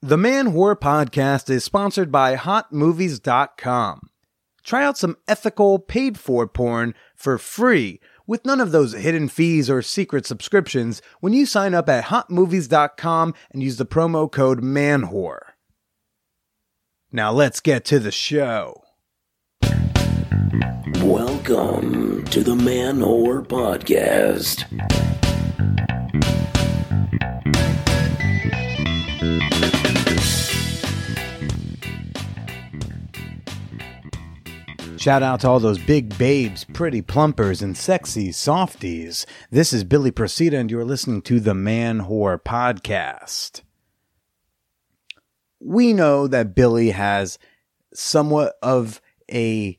The Man Whore podcast is sponsored by HotMovies.com. Try out some ethical, paid for porn for free with none of those hidden fees or secret subscriptions when you sign up at HotMovies.com and use the promo code MANWHORE. Now let's get to the show. Welcome to the Man Whore Podcast. Shout out to all those big babes, pretty plumpers, and sexy softies. This is Billy Procida, and you're listening to the Man Whore Podcast. We know that Billy has somewhat of a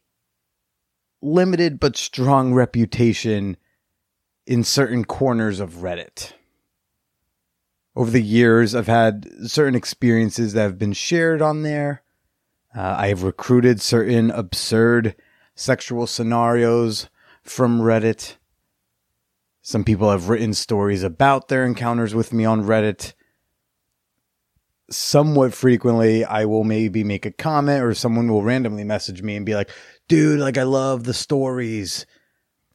limited but strong reputation in certain corners of Reddit. Over the years, I've had certain experiences that have been shared on there uh, I have recruited certain absurd sexual scenarios from Reddit. Some people have written stories about their encounters with me on Reddit. Somewhat frequently, I will maybe make a comment or someone will randomly message me and be like, dude, like, I love the stories.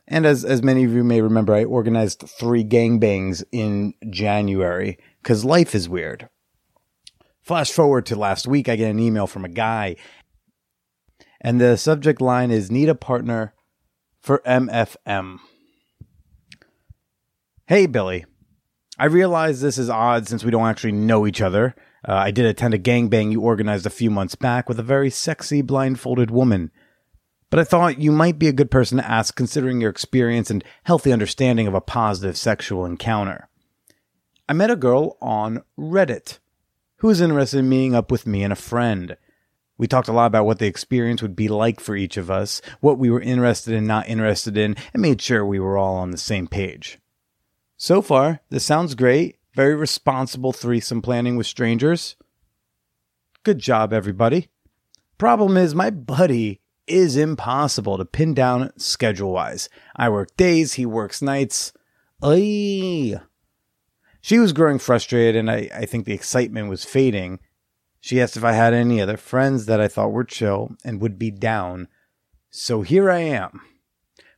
And as, as many of you may remember, I organized three gangbangs in January because life is weird. Flash forward to last week, I get an email from a guy, and the subject line is Need a partner for MFM. Hey, Billy. I realize this is odd since we don't actually know each other. Uh, I did attend a gangbang you organized a few months back with a very sexy blindfolded woman. But I thought you might be a good person to ask considering your experience and healthy understanding of a positive sexual encounter. I met a girl on Reddit who was interested in meeting up with me and a friend. We talked a lot about what the experience would be like for each of us, what we were interested in, not interested in, and made sure we were all on the same page. So far, this sounds great. Very responsible threesome planning with strangers. Good job, everybody. Problem is, my buddy is impossible to pin down schedule wise. I work days, he works nights. Ay. She was growing frustrated, and I, I think the excitement was fading. She asked if I had any other friends that I thought were chill and would be down. So here I am.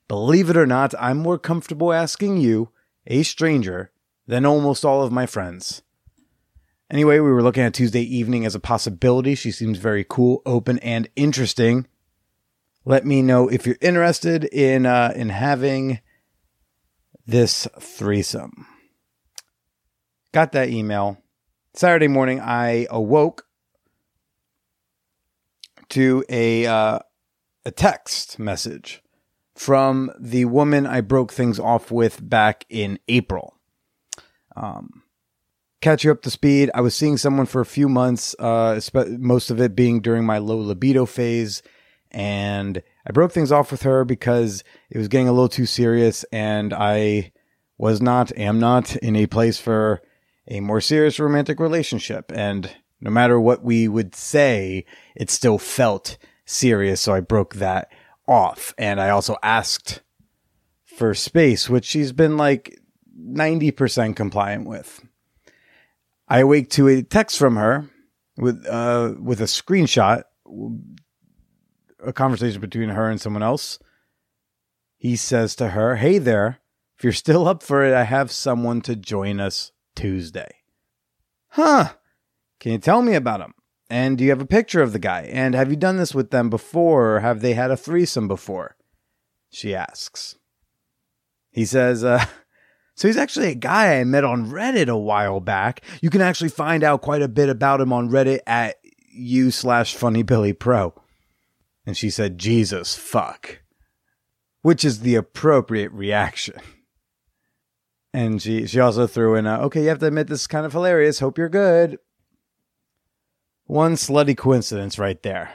Believe it or not, I'm more comfortable asking you, a stranger, than almost all of my friends. Anyway, we were looking at Tuesday evening as a possibility. She seems very cool, open, and interesting. Let me know if you're interested in uh, in having this threesome. Got that email. Saturday morning, I awoke to a uh, a text message from the woman I broke things off with back in April. Um, catch you up to speed. I was seeing someone for a few months, uh, most of it being during my low libido phase, and I broke things off with her because it was getting a little too serious, and I was not, am not in a place for a more serious romantic relationship. And no matter what we would say, it still felt serious. So I broke that off. And I also asked for space, which she's been like 90% compliant with. I awake to a text from her with, uh, with a screenshot, a conversation between her and someone else. He says to her, Hey there, if you're still up for it, I have someone to join us Tuesday. Huh. Can you tell me about him? And do you have a picture of the guy? And have you done this with them before, or have they had a threesome before? She asks. He says, uh, so he's actually a guy I met on Reddit a while back. You can actually find out quite a bit about him on Reddit at u slash funny Billy Pro. And she said, Jesus fuck. Which is the appropriate reaction. And she she also threw in, a, okay, you have to admit this is kind of hilarious. Hope you're good. One slutty coincidence right there.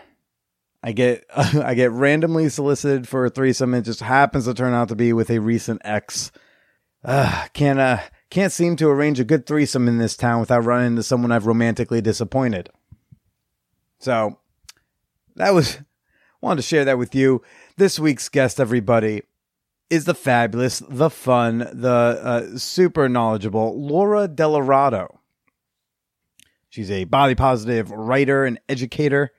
I get uh, I get randomly solicited for a threesome. It just happens to turn out to be with a recent ex. Uh, can't uh, can't seem to arrange a good threesome in this town without running into someone I've romantically disappointed. So that was wanted to share that with you. This week's guest, everybody, is the fabulous, the fun, the uh, super knowledgeable Laura Delarato. She's a body positive writer and educator.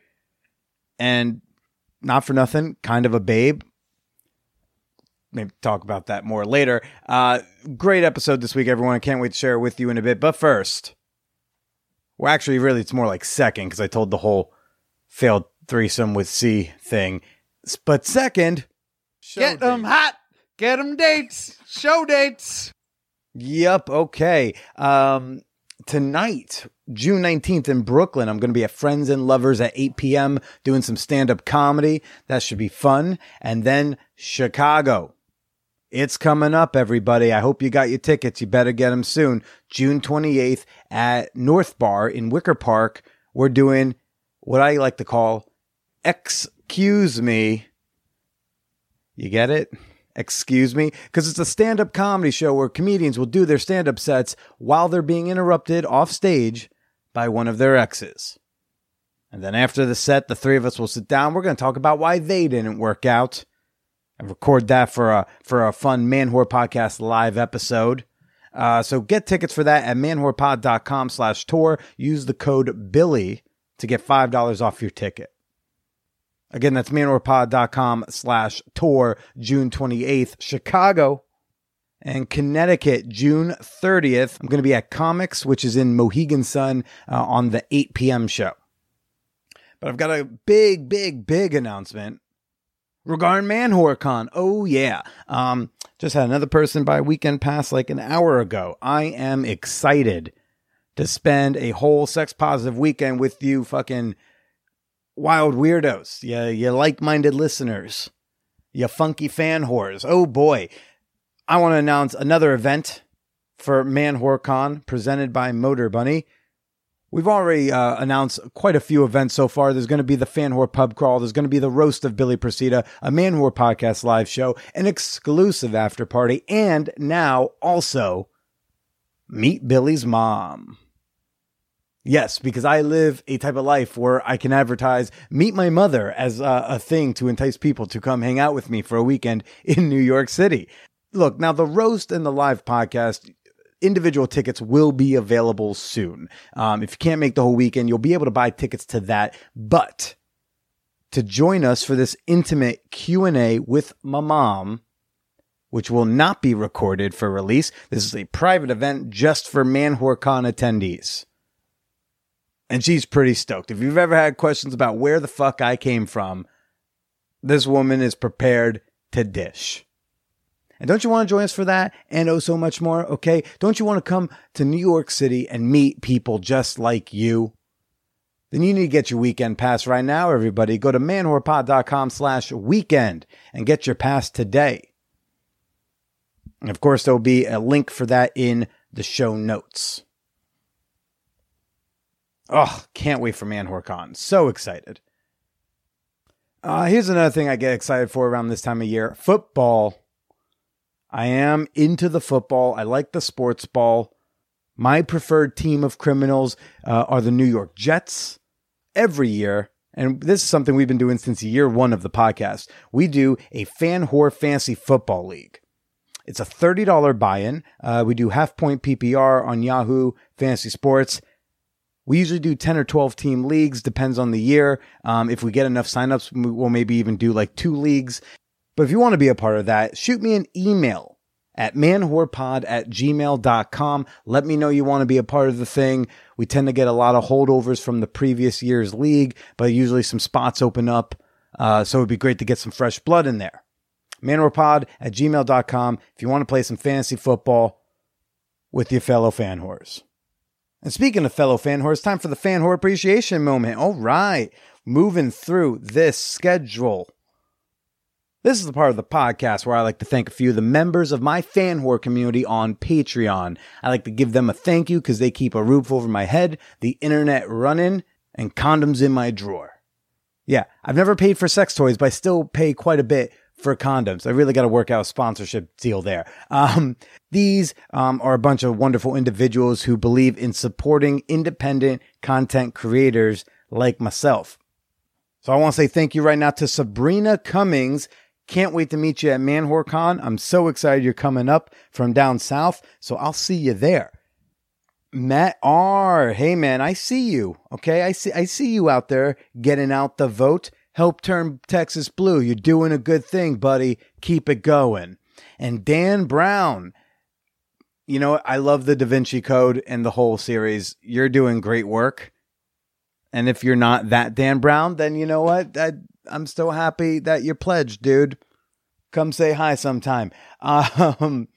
And not for nothing, kind of a babe. Maybe talk about that more later. Uh, great episode this week, everyone. I can't wait to share it with you in a bit. But first, well, actually, really, it's more like second because I told the whole failed threesome with C thing. But second, Get them hot. Get them dates. Show dates. Yep. Okay. Um, tonight, June 19th in Brooklyn, I'm going to be at Friends and Lovers at 8 p.m. doing some stand up comedy. That should be fun. And then Chicago. It's coming up, everybody. I hope you got your tickets. You better get them soon. June 28th at North Bar in Wicker Park. We're doing what I like to call Excuse Me. You get it? Excuse me? Because it's a stand up comedy show where comedians will do their stand up sets while they're being interrupted off stage by one of their exes. And then after the set, the three of us will sit down. We're going to talk about why they didn't work out and record that for a for a fun Man Whore Podcast live episode. Uh, so get tickets for that at manwhorepod.com slash tour. Use the code Billy to get $5 off your ticket. Again, that's manwhorepod.com slash tour, June 28th, Chicago. And Connecticut, June 30th. I'm going to be at Comix, which is in Mohegan Sun uh, on the 8 p.m. show. But I've got a big, big, big announcement regarding ManwhoreCon. Oh, yeah. Um, just had another person buy weekend pass like an hour ago. I am excited to spend a whole sex positive weekend with you fucking wild weirdos, you, you like minded listeners, you funky fan whores. Oh boy. I want to announce another event for Man Con presented by Motorbunny. We've already uh, announced quite a few events so far. There's going to be the Fan Whore Pub Crawl. There's going to be the Roast of Billy Procida, a Man Whore Podcast live show, an exclusive after party, and now also Meet Billy's Mom. Yes, because I live a type of life where I can advertise meet my mother as a, a, thing to entice people to come hang out with me for a weekend in New York City. Look, now the roast and the live podcast, individual tickets will be available soon. Um, if you can't make the whole weekend, you'll be able to buy tickets to that. But to join us for this intimate Q&A with my mom, which will not be recorded for release, this is a private event just for ManwhoreCon attendees and she's pretty stoked. If you've ever had questions about where the fuck I came from, this woman is prepared to dish. And don't you want to join us for that and oh so much more? Okay. Don't you want to come to New York City and meet people just like you? Then you need to get your weekend pass right now, everybody. Go to manwhorepod.com slash weekend and get your pass today. And of course, there'll be a link for that in the show notes. Oh, can't wait for ManwhoreCon. So excited. Uh, here's another thing I get excited for around this time of year football. I am into the football. I like the sports ball. My preferred team of criminals uh, are the New York Jets. Every year, and this is something we've been doing since year one of the podcast, we do a fan whore fancy football league. It's a $30 buy in. Uh, we do half point PPR on Yahoo Fantasy Sports. We usually do 10 or 12 team leagues, depends on the year. Um, if we get enough signups, we'll maybe even do like two leagues. But if you want to be a part of that, shoot me an email at manwhorepod at gmail.com. Let me know you want to be a part of the thing. We tend to get a lot of holdovers from the previous year's league, but usually some spots open up. Uh, so it'd be great to get some fresh blood in there. Manwhorepod at gmail.com if you want to play some fantasy football with your fellow fan whores. And speaking of fellow fan time for the fan whore appreciation moment. All right, moving through this schedule. This is the part of the podcast where I like to thank a few of the members of my fan whore community on Patreon. I like to give them a thank you because they keep a roof over my head, the internet running, and condoms in my drawer. Yeah, I've never paid for sex toys, but I still pay quite a bit for condoms. I really got to work out a sponsorship deal there. Um, these um, are a bunch of wonderful individuals who believe in supporting independent content creators like myself. So I want to say thank you right now to Sabrina Cummings. Can't wait to meet you at ManwhoreCon. I'm so excited you're coming up from down south, so I'll see you there. Matt R. Hey man, I see you. Okay, I see I see you out there getting out the vote. Help turn Texas blue. You're doing a good thing, buddy. Keep it going. And Dan Brown. You know, I love the Da Vinci Code and the whole series. You're doing great work. And if you're not that Dan Brown, then you know what? I, I'm still happy that you're pledged, dude. Come say hi sometime. Um,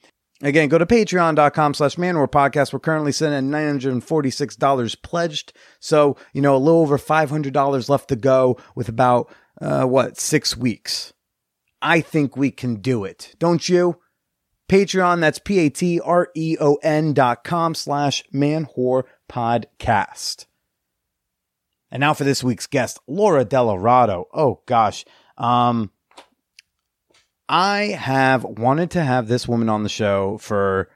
Again, go to patreon.com slash manwhore podcast. We're currently sitting at $946 pledged. So, you know, a little over $500 left to go with about, uh, what, six weeks. I think we can do it. Don't you? Patreon, that's P A T R E O N dot com slash man manwhore podcast. And now for this week's guest, Laura Delarato. Oh gosh. Um, I have wanted to have this woman on the show for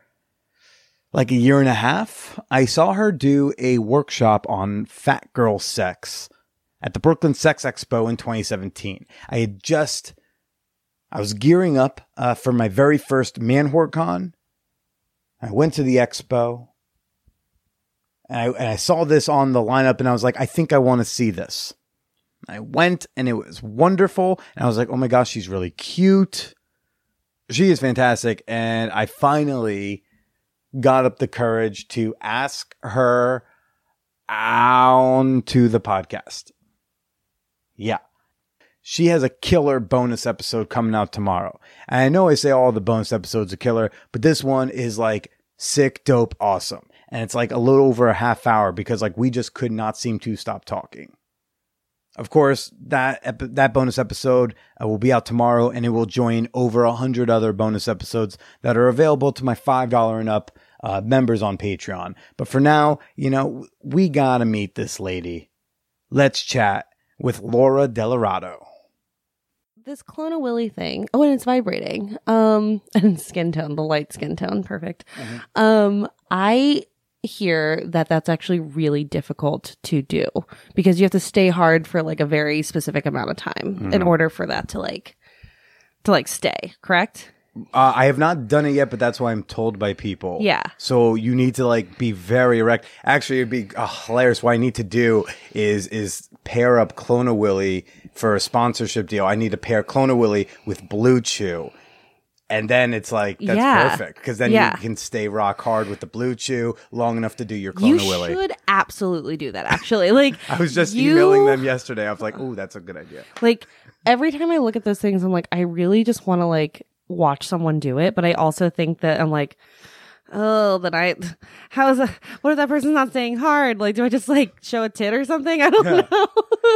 like a year and a half. I saw her do a workshop on fat girl sex at the Brooklyn Sex Expo in 2017. I had just, I was gearing up uh, for my very first ManwhoreCon. I went to the expo and I, and I saw this on the lineup and I was like, I think I want to see this. I went and it was wonderful. And I was like, oh my gosh, she's really cute. She is fantastic. And I finally got up the courage to ask her on to the podcast. Yeah. She has a killer bonus episode coming out tomorrow. And I know I say all the bonus episodes are killer, but this one is like sick, dope, awesome. And it's like a little over a half hour because like we just could not seem to stop talking. Of course, that ep- that bonus episode uh, will be out tomorrow, and it will join over a hundred other bonus episodes that are available to my five dollar and up uh, members on Patreon. But for now, you know, we gotta meet this lady. Let's chat with Laura Delarato. This Clone-A-Willy thing. Oh, and it's vibrating. Um, and skin tone, the light skin tone, perfect. Um, I hear that that's actually really difficult to do because you have to stay hard for like a very specific amount of time in order for that to like to like stay. Correct? Uh, I have not done it yet, but that's why I'm told by people. Yeah. So you need to like be very erect. Actually, it'd be uh, hilarious. What I need to do is is pair up Clone-A-Willy for a sponsorship deal. I need to pair Clone-A-Willy with BlueChew. And then it's like that's Yeah. perfect because then Yeah. you can stay rock hard with the BlueChew long enough to do your clone you Clone-A-Willy. should absolutely do that. Actually, like I was just you- emailing them yesterday. I was like, "Oh, that's a good idea." like every time I look at those things, I'm like, I really just want to like watch someone do it. But I also think that I'm like, oh, that I, how's that? What if that person's not saying hard? Like, do I just like show a tit or something? I don't know.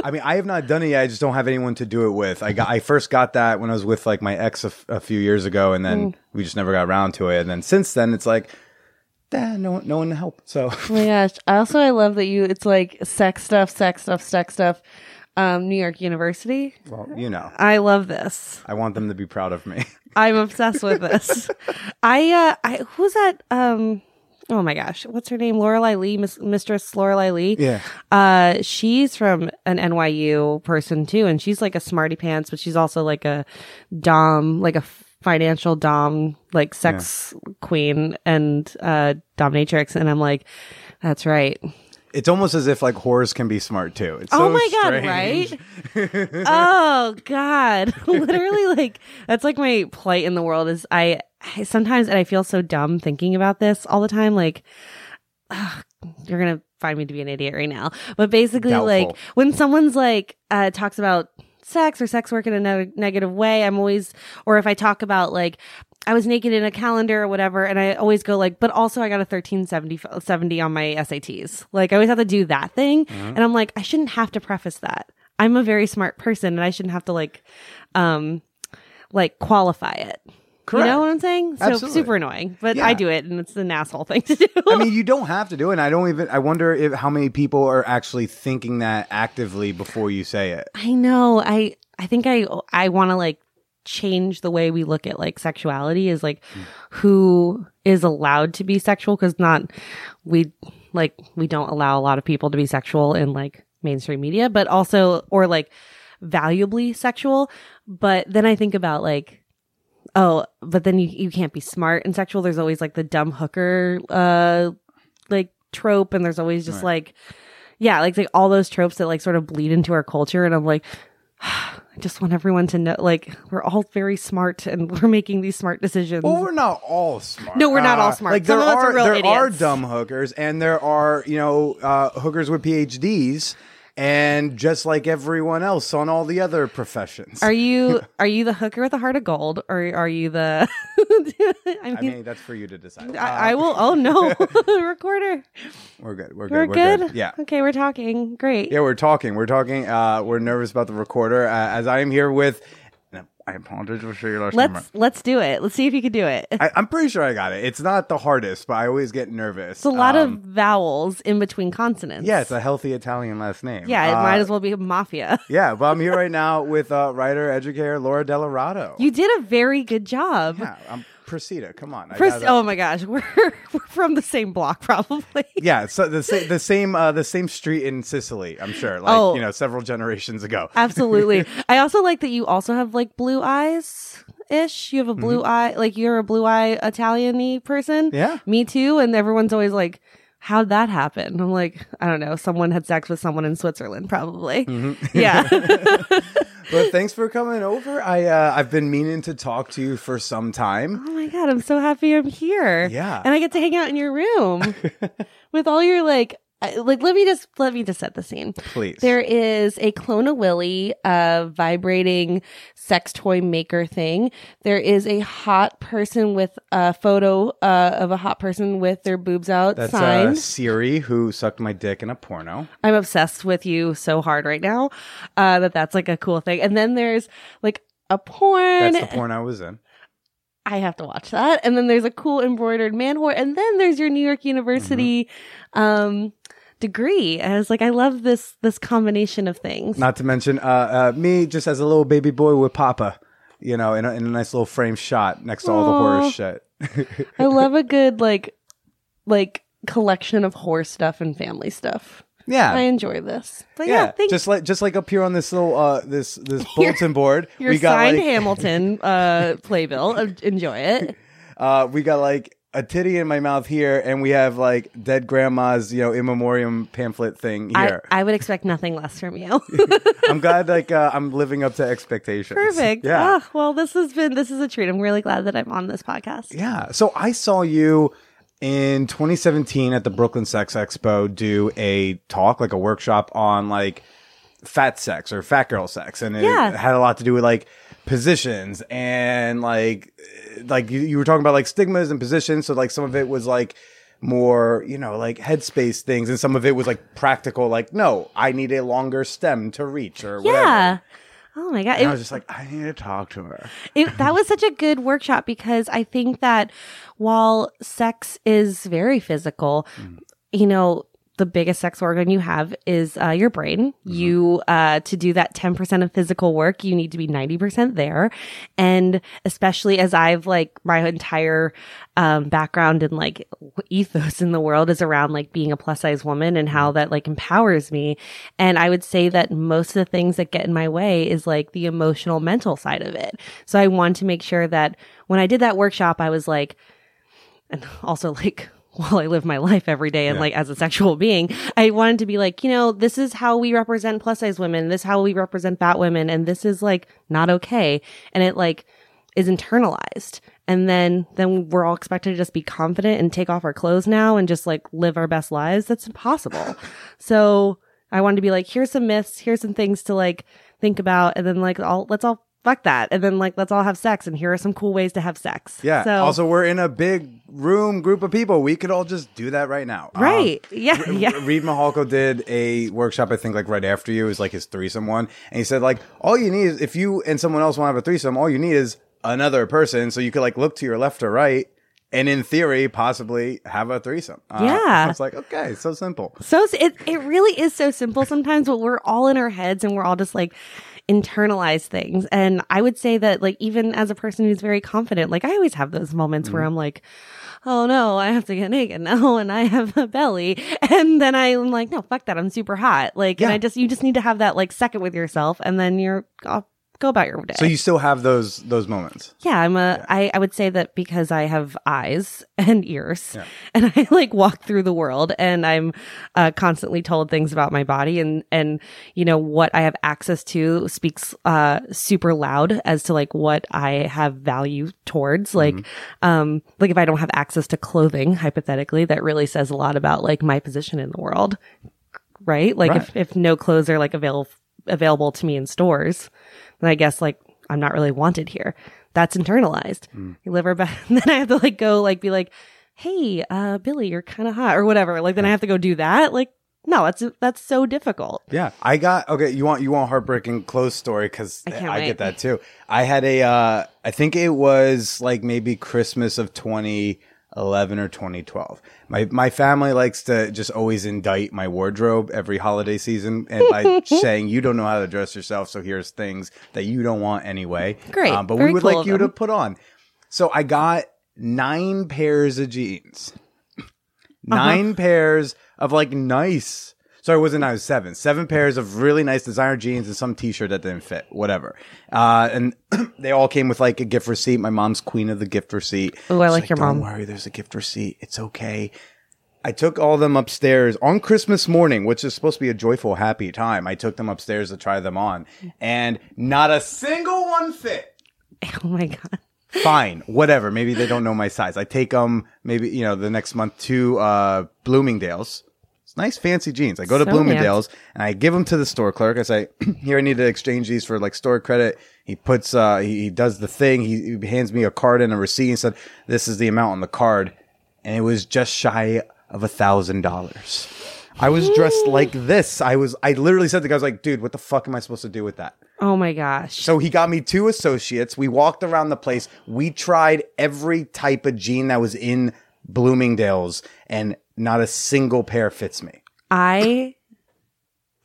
I mean, I have not done it yet. I just don't have anyone to do it with. I got, I first got that when I was with like my ex a, f- a few years ago, and then Mm. we just never got around to it. And then since then, it's like, eh, no, one- no one to help. So oh my gosh. Also, I love that you, it's like sex stuff, sex stuff, sex stuff. Um, New York University. well, you know, I love this. I want them to be proud of me. I'm obsessed with this. I uh I who's that um oh my gosh, what's her name? Lorelei Lee, Miss, Mistress Lorelei Lee. Yeah. Uh she's from an NYU person too and she's like a smarty pants, but she's also like a dom, like a financial dom, like sex queen and uh dominatrix and I'm like that's right. It's almost as if like whores can be smart too. It's oh so my god, strange. right? oh god. Literally like that's like my plight in the world is I, I sometimes and I feel so dumb thinking about this all the time like ugh, you're going to find me to be an idiot right now. But basically Doubtful. like when someone's like uh talks about sex or sex work in a ne- negative way, I'm always or if I talk about like I was naked in a calendar or whatever, and I always go like, but also I got a 1370 70 on my SATs. Like I always have to do that thing. And I'm like, I shouldn't have to preface that. I'm a very smart person and I shouldn't have to like um like qualify it. You know what I'm saying? So Absolutely. super annoying. But Yeah. I do it and it's an asshole thing to do. I mean, you don't have to do it. And I don't even. I wonder if how many people are actually thinking that actively before you say it. I know. I I think I I want to like change the way we look at like sexuality is like hmm. who is allowed to be sexual because not we like we don't allow a lot of people to be sexual in like mainstream media but also or like valuably sexual but then i think about like oh but then you, you can't be smart and sexual there's always like the dumb hooker uh like trope and there's always just like yeah, like like all those tropes that like sort of bleed into our culture and I'm like I just want everyone to know like we're all very smart and we're making these smart decisions. Well, we're not all smart. No, we're not all smart. Like Some there are are, there are dumb hookers, and there are you know uh, hookers with PhDs, and just like everyone else on all the other professions. Are you are you the hooker with a heart of gold or are you the I I mean, mean, that's for you to decide. I, I Uh, will oh no recorder. We're good. We're good. We're good. good? Yeah. Okay, we're talking. Great. Yeah, we're talking. We're talking. Uh, we're nervous about the recorder, uh, as I am here with. I apologize for sure your last. Let's let's do it. Let's see if you can do it. I, I'm pretty sure I got it. It's not the hardest, but I always get nervous. It's a lot Um, of vowels in between consonants. Yeah, it's a healthy Italian last name. yeah, it Uh, might as well be mafia. Yeah, but I'm here right now with uh, writer, educator Laura Delarato. You did a very good job. yeah, I'm Procida. Come on. Oh my gosh, we're we're from the same block, probably. yeah, so the sa- the same uh, the same street in Sicily. I'm sure, like Oh. you know, several generations ago. Absolutely. I also like that you also have like blue eyes ish. You have a blue eye, like you're a blue eye Italian y person. Mm-hmm. Yeah. Me too. And everyone's always like, how'd that happen? I'm like, I don't know. Someone had sex with someone in Switzerland, probably. Mm-hmm. Yeah. But thanks for coming over. I uh, I've been meaning to talk to you for some time. oh my God. I'm so happy I'm here. Yeah. And I get to hang out in your room with all your like, like, let me just, let me just set the scene. Please. There is a Clone-A-Willy, uh, vibrating sex toy maker thing. There is a hot person with a photo uh, of a hot person with their boobs out That's uh, signed. Siri who sucked my dick in a porno. I'm obsessed with you so hard right now uh, that that's like a cool thing. And then there's like a porn. That's the porn I was in. I have to watch that. And then there's a cool embroidered man whore. And then there's your New York University um, degree. I was like, I love this this combination of things. Not to mention uh, uh, me just as a little baby boy with Papa, you know, in a, in a nice little frame shot next to all the horror shit. I love a good like like collection of horse stuff and family stuff. yeah. I enjoy this. But yeah, yeah, thank just like just like up here on this little uh this this bulletin board, your we got signed like Hamilton uh playbill. Uh, Enjoy it. uh we got like a titty in my mouth here, and we have like dead grandma's you know in memoriam pamphlet thing here. I would expect nothing less from you. I'm glad like uh, I'm living up to expectations. Perfect. Yeah. Ah, well, this has been this is a treat. I'm really glad that I'm on this podcast. Yeah. So I saw you in 2017 at the Brooklyn Sex Expo do a talk, like a workshop on like fat sex or fat girl sex. And it Yeah. had a lot to do with like positions and like, like you, you were talking about like stigmas and positions. So like some of it was like, more, you know, like headspace things, and some of it was like practical, like, no, I need a longer stem to reach or whatever. Yeah. Oh my god. And I was just like, I need to talk to her. it, that was such a good workshop because I think that while sex is very physical, mm. you know, the biggest sex organ you have is uh, your brain. You, uh, to do that 10% of physical work, you need to be 90% there. And especially as I've like my entire, um, background and like ethos in the world is around like being a plus size woman and how that like empowers me. And I would say that most of the things that get in my way is like the emotional mental side of it. So I want to make sure that when I did that workshop, I was like, and also like while I live my life every day and Yeah. like as a sexual being, I wanted to be like, you know, this is how we represent plus size women. This is how we represent fat women. And this is like not okay. And it like is internalized. And then, then we're all expected to just be confident and take off our clothes now and just like live our best lives. That's impossible. so I wanted to be like, here's some myths. Here's some things to like think about. And then like, all, let's all fuck that. And then like, let's all have sex. And here are some cool ways to have sex. Yeah. So, Also, we're in a big room group of people. We could all just do that right now. Um, right. yeah. Yeah. Reid Mihalko did a workshop, I think, like right after you. It was like his threesome one. And he said, like, all you need is if you and someone else want to have a threesome, all you need is another person. So you could like look to your left or right and in theory, possibly have a threesome. Uh, Yeah. it's like, okay, so simple. So it it really is so simple sometimes, but we're all in our heads and we're all just like internalize things. And I would say that like even as a person who's very confident, like I always have those moments where mm-hmm. I'm like, oh no, I have to get naked now and I have a belly. And then I'm like, no, fuck that. I'm super hot. Like, and I just, you just need to have that like second with yourself and then you're off go about your day. So you still have those those moments. Yeah, I'm a. I I would say that because I have eyes and ears, Yeah. and I like walk through the world, and I'm uh, constantly told things about my body, and and you know what I have access to speaks uh super loud as to like what I have value towards. Like, um, like if I don't have access to clothing, hypothetically, that really says a lot about like my position in the world, right? Like if if no clothes are like available available to me in stores, then I guess like I'm not really wanted here. That's internalized. You live or back, then I have to like go like be like, hey, uh, Billy, you're kind of hot or whatever. Like then I have to go do that. Like no, that's that's so difficult. Yeah, I got okay. You want you want heartbreaking close story because I I, get that too. I had a uh, I think it was like maybe Christmas of 2011 or 2012. My my family likes to just always indict my wardrobe every holiday season and by saying you don't know how to dress yourself, so here's things that you don't want anyway. Great. um, but we would cool like you to put on. So I got nine pairs of jeans. Uh-huh. nine pairs of like nice. Sorry, it wasn't nine, it was seven. Seven pairs of really nice designer jeans and some t-shirt that didn't fit, whatever. Uh, and they all came with like a gift receipt. My mom's queen of the gift receipt. Oh, I She's like your mom. Don't mom." worry, there's a gift receipt. It's okay. I took all them upstairs on Christmas morning, which is supposed to be a joyful, happy time. I took them upstairs to try them on, and not a single one fit Oh my god. fine, whatever. Maybe they don't know my size. I take them maybe you know the next month to uh, Bloomingdale's. Nice, fancy jeans. I go to So Bloomingdale's and I give them to the store clerk. I say, "Here, I need to exchange these for like store credit." He puts, uh, he, he does the thing. He, he hands me a card and a receipt and said, "This is the amount on the card," and it was just shy of a thousand dollars. I was dressed like this. I was. I literally said to the guy, "I was like, dude, what the fuck am I supposed to do with that?" Oh my gosh. So he got me two associates. We walked around the place. We tried every type of jean that was in Bloomingdale's, and not a single pair fits me. I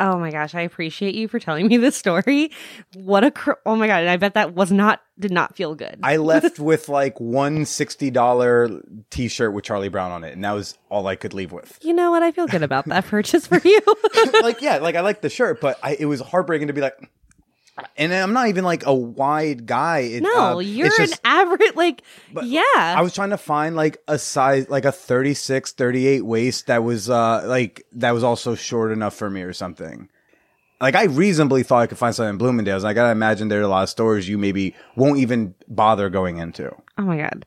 Oh my gosh, I appreciate you for telling me this story. What a cr- Oh my god, and I bet that was not did not feel good. I left with like one sixty dollar t shirt with Charlie Brown on it, and that was all I could leave with. you know what? I feel good about that purchase for you. like, yeah, like I like the shirt, but I, it was heartbreaking to be like. And I'm not even like a wide guy. It, no, uh, you're it's an average like yeah. I was trying to find like a size, like a 36, 38 waist that was uh like that was also short enough for me or something. Like I reasonably thought I could find something in Bloomingdale's. And I gotta imagine there are a lot of stores you maybe won't even bother going into. Oh my god.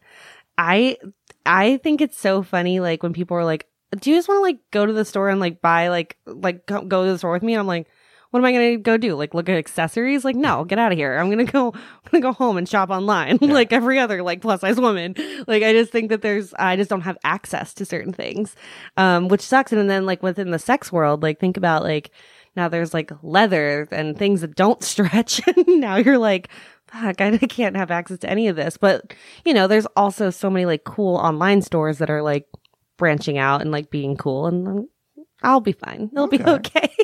I I think it's so funny like when people are like, "Do you just want to like go to the store and like buy like like go to the store with me?" And I'm like, "What am I going to go do? Like look at accessories? Like no, get out of here. I'm going to go I'm going to go home and shop online like every other like plus size woman." Like I just think that there's I just don't have access to certain things. Um which sucks and then like within the sex world, like think about like now there's like leather and things that don't stretch and now you're like fuck, I can't have access to any of this. But, you know, there's also so many like cool online stores that are like branching out and like being cool and um, I'll be fine. It'll be okay.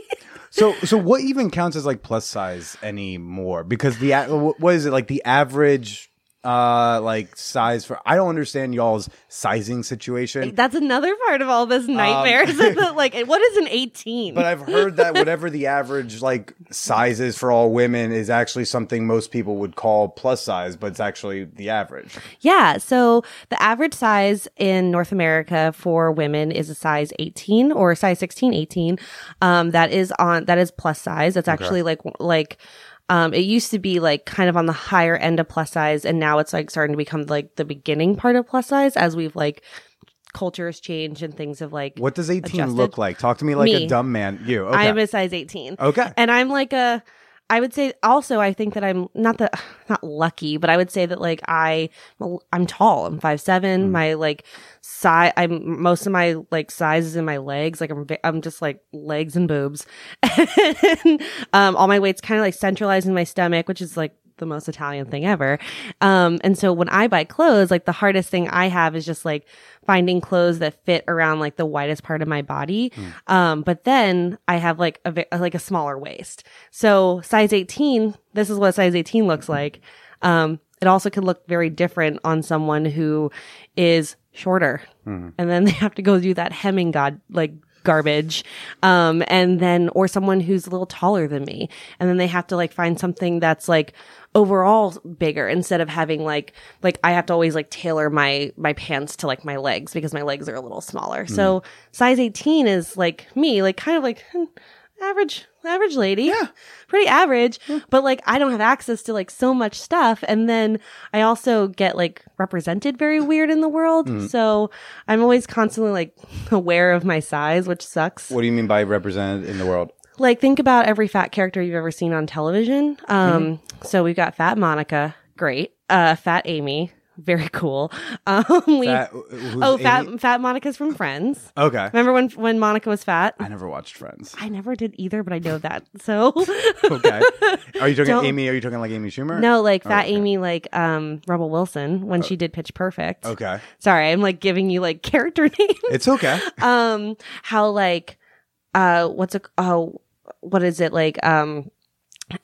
So, so what even counts as like plus size anymore? Because the what is it like the average uh like size for? I don't understand y'all's sizing situation. That's another part of all this nightmare. is that, like, what is an 18? Um, But I've heard that whatever the average like size is for all women is actually something most people would call plus size, but it's actually the average. Yeah. So the average size in North America for women is a size 18 or a size 16, 18. Um, that is on, that is plus size. That's actually like, like, um, it used to be like kind of on the higher end of plus size and now it's like starting to become like the beginning part of plus size as we've like cultures change and things have like, What does 18 Adjusted. look like? Talk to me like Me. a dumb man. You. Okay. I'm a size 18. okay. And I'm like a I would say also I think that I'm not the not lucky, but I would say that like I I'm tall. I'm five seven. My like size I'm most of my like size is in my legs. Like I'm I'm just like legs and boobs. and um all my weight's kind of like centralized in my stomach, which is like the most Italian thing ever. Um, and so when I buy clothes, like the hardest thing I have is just like finding clothes that fit around like the widest part of my body. Um, but then I have like a, like a smaller waist. So size 18, this is what size 18 looks like. Um, it also can look very different on someone who is shorter. And then they have to go do that hemming god, like garbage. Um, and then, or someone who's a little taller than me. And then they have to like find something that's like overall bigger instead of having like, like I have to always like tailor my, my pants to like my legs because my legs are a little smaller. So size 18 is like me, like kind of like hmm, average, average lady. Yeah. Pretty average. But like I don't have access to like so much stuff. And then I also get like represented very weird in the world. So I'm always constantly like aware of my size, which sucks. What do you mean by represented in the world? Like think about every fat character you've ever seen on television. Um, so we've got fat Monica, great. Uh, fat Amy, very cool. Um, we, Fat- oh, fat, fat Monica's from Friends. Okay. Remember when, when Monica was fat? I never watched Friends. I never did either, but I know that. So Okay. Are you talking Don't- Amy? Are you talking like Amy Schumer? no, like fat okay. Amy, like um Rebel Wilson when she did Pitch Perfect. Okay. Sorry, I'm like giving you like character names. It's okay. um, how like uh, what's a oh, what is it like um,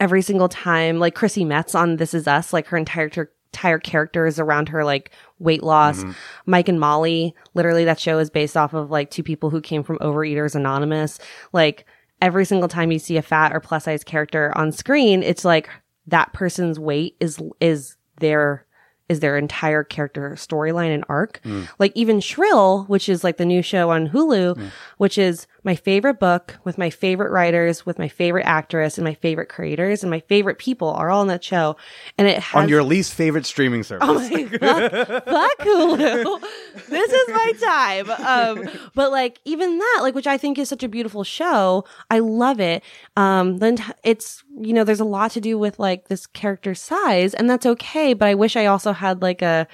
every single time like Chrissy Metz on This Is Us, like her entire entire character is around her like weight loss. Mm-hmm. Mike and Molly, literally that show is based off of like two people who came from Overeaters Anonymous. Like every single time you see a fat or plus size character on screen, it's like that person's weight is is their is their entire character storyline and arc. Mm. Like even Shrill, which is like the new show on Hulu, mm. which is my favorite book with my favorite writers, with my favorite actress and my favorite creators and my favorite people are all in that show. And it has On your least favorite streaming service. Oh my fuck, fuck Hulu. This is my time. Um, but like even that, like which I think is such a beautiful show. I love it. Um, then it's you know there's a lot to do with like this character size, and that's okay. But I wish I also had like a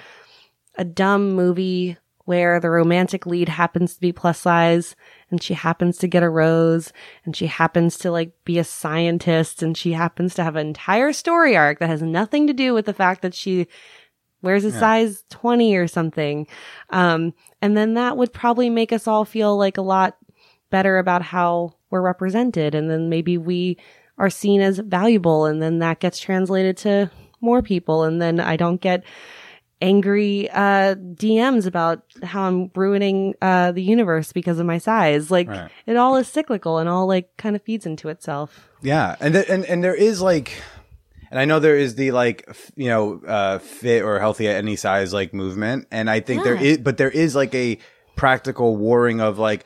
a dumb movie where the romantic lead happens to be plus size and she happens to get a rose and she happens to like be a scientist and she happens to have an entire story arc that has nothing to do with the fact that she wears a size 20 or something. Um, and then that would probably make us all feel like a lot better about how we're represented. And then maybe we are seen as valuable and then that gets translated to more people. And then I don't get angry uh DMs about how I'm ruining uh the universe because of my size. Like Right. it all is cyclical and all like kind of feeds into itself. Yeah, and th- and and there is like, and I know there is the like f- you know uh, fit or healthy at any size like movement, and I think there Yeah. is, but there is like a practical warring of like.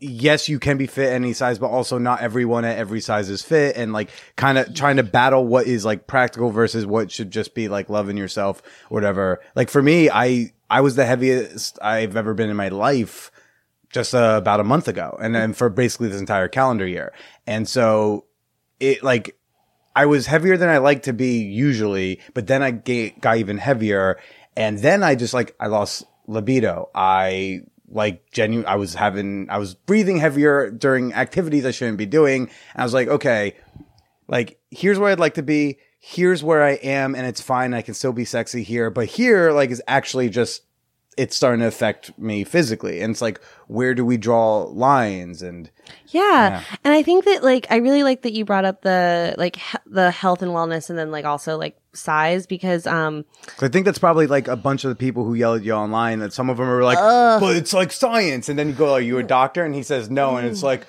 Yes, you can be fit any size, but also not everyone at every size is fit, and like kind of trying to battle what is like practical versus what should just be like loving yourself, whatever. Like for me, I I was the heaviest I've ever been in my life, just uh, about a month ago, and then for basically this entire calendar year. And so it like I was heavier than I like to be usually, but then I got even heavier, and then I just like I lost libido. I like genuine. I was having I was breathing heavier during activities I shouldn't be doing, and I was like, okay, like here's where I'd like to be. Here's where I am, and it's fine. I can still be sexy here, but here, like, is actually just it's starting to affect me physically. And it's like, where do we draw lines? And Yeah. And I think that like I really like that you brought up the like he- the health and wellness and then like also like size because um I think that's probably like a bunch of the people who yell at you online that some of them are like, but it's like science. And then you go, are you a mm. doctor? And he says no. And it's mm. like,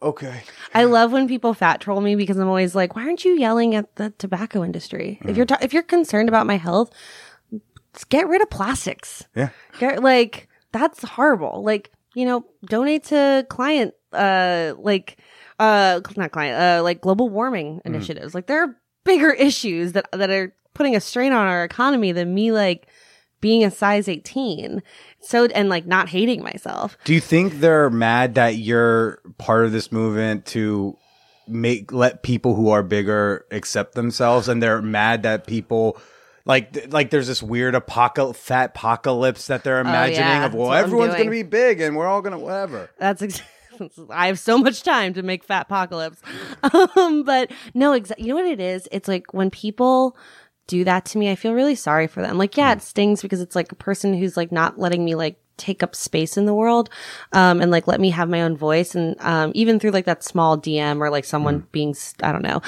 okay. I love when people fat troll me because I'm always like, why aren't you yelling at the tobacco industry? If you're mm. ta- if you're concerned about my health, get rid of plastics. Yeah. Get like that's horrible. Like, you know, donate to client uh like uh not client uh like global warming initiatives. Like there are bigger issues that that are putting a strain on our economy than me like being a size 18. So and like not hating myself. Do you think they're mad that you're part of this movement to make let people who are bigger accept themselves, and they're mad that people like like there's this weird apocalypse, fat apocalypse that they're imagining Oh, yeah, of well everyone's gonna be big and we're all gonna whatever. That's ex- I have so much time to make fat apocalypse. Um, but no, exa- you know what it is? It's like when people do that to me, I feel really sorry for them. Like, yeah, it stings because it's like a person who's like not letting me like take up space in the world, um, and like let me have my own voice. And, um, even through like that small DM or like someone being, I don't know,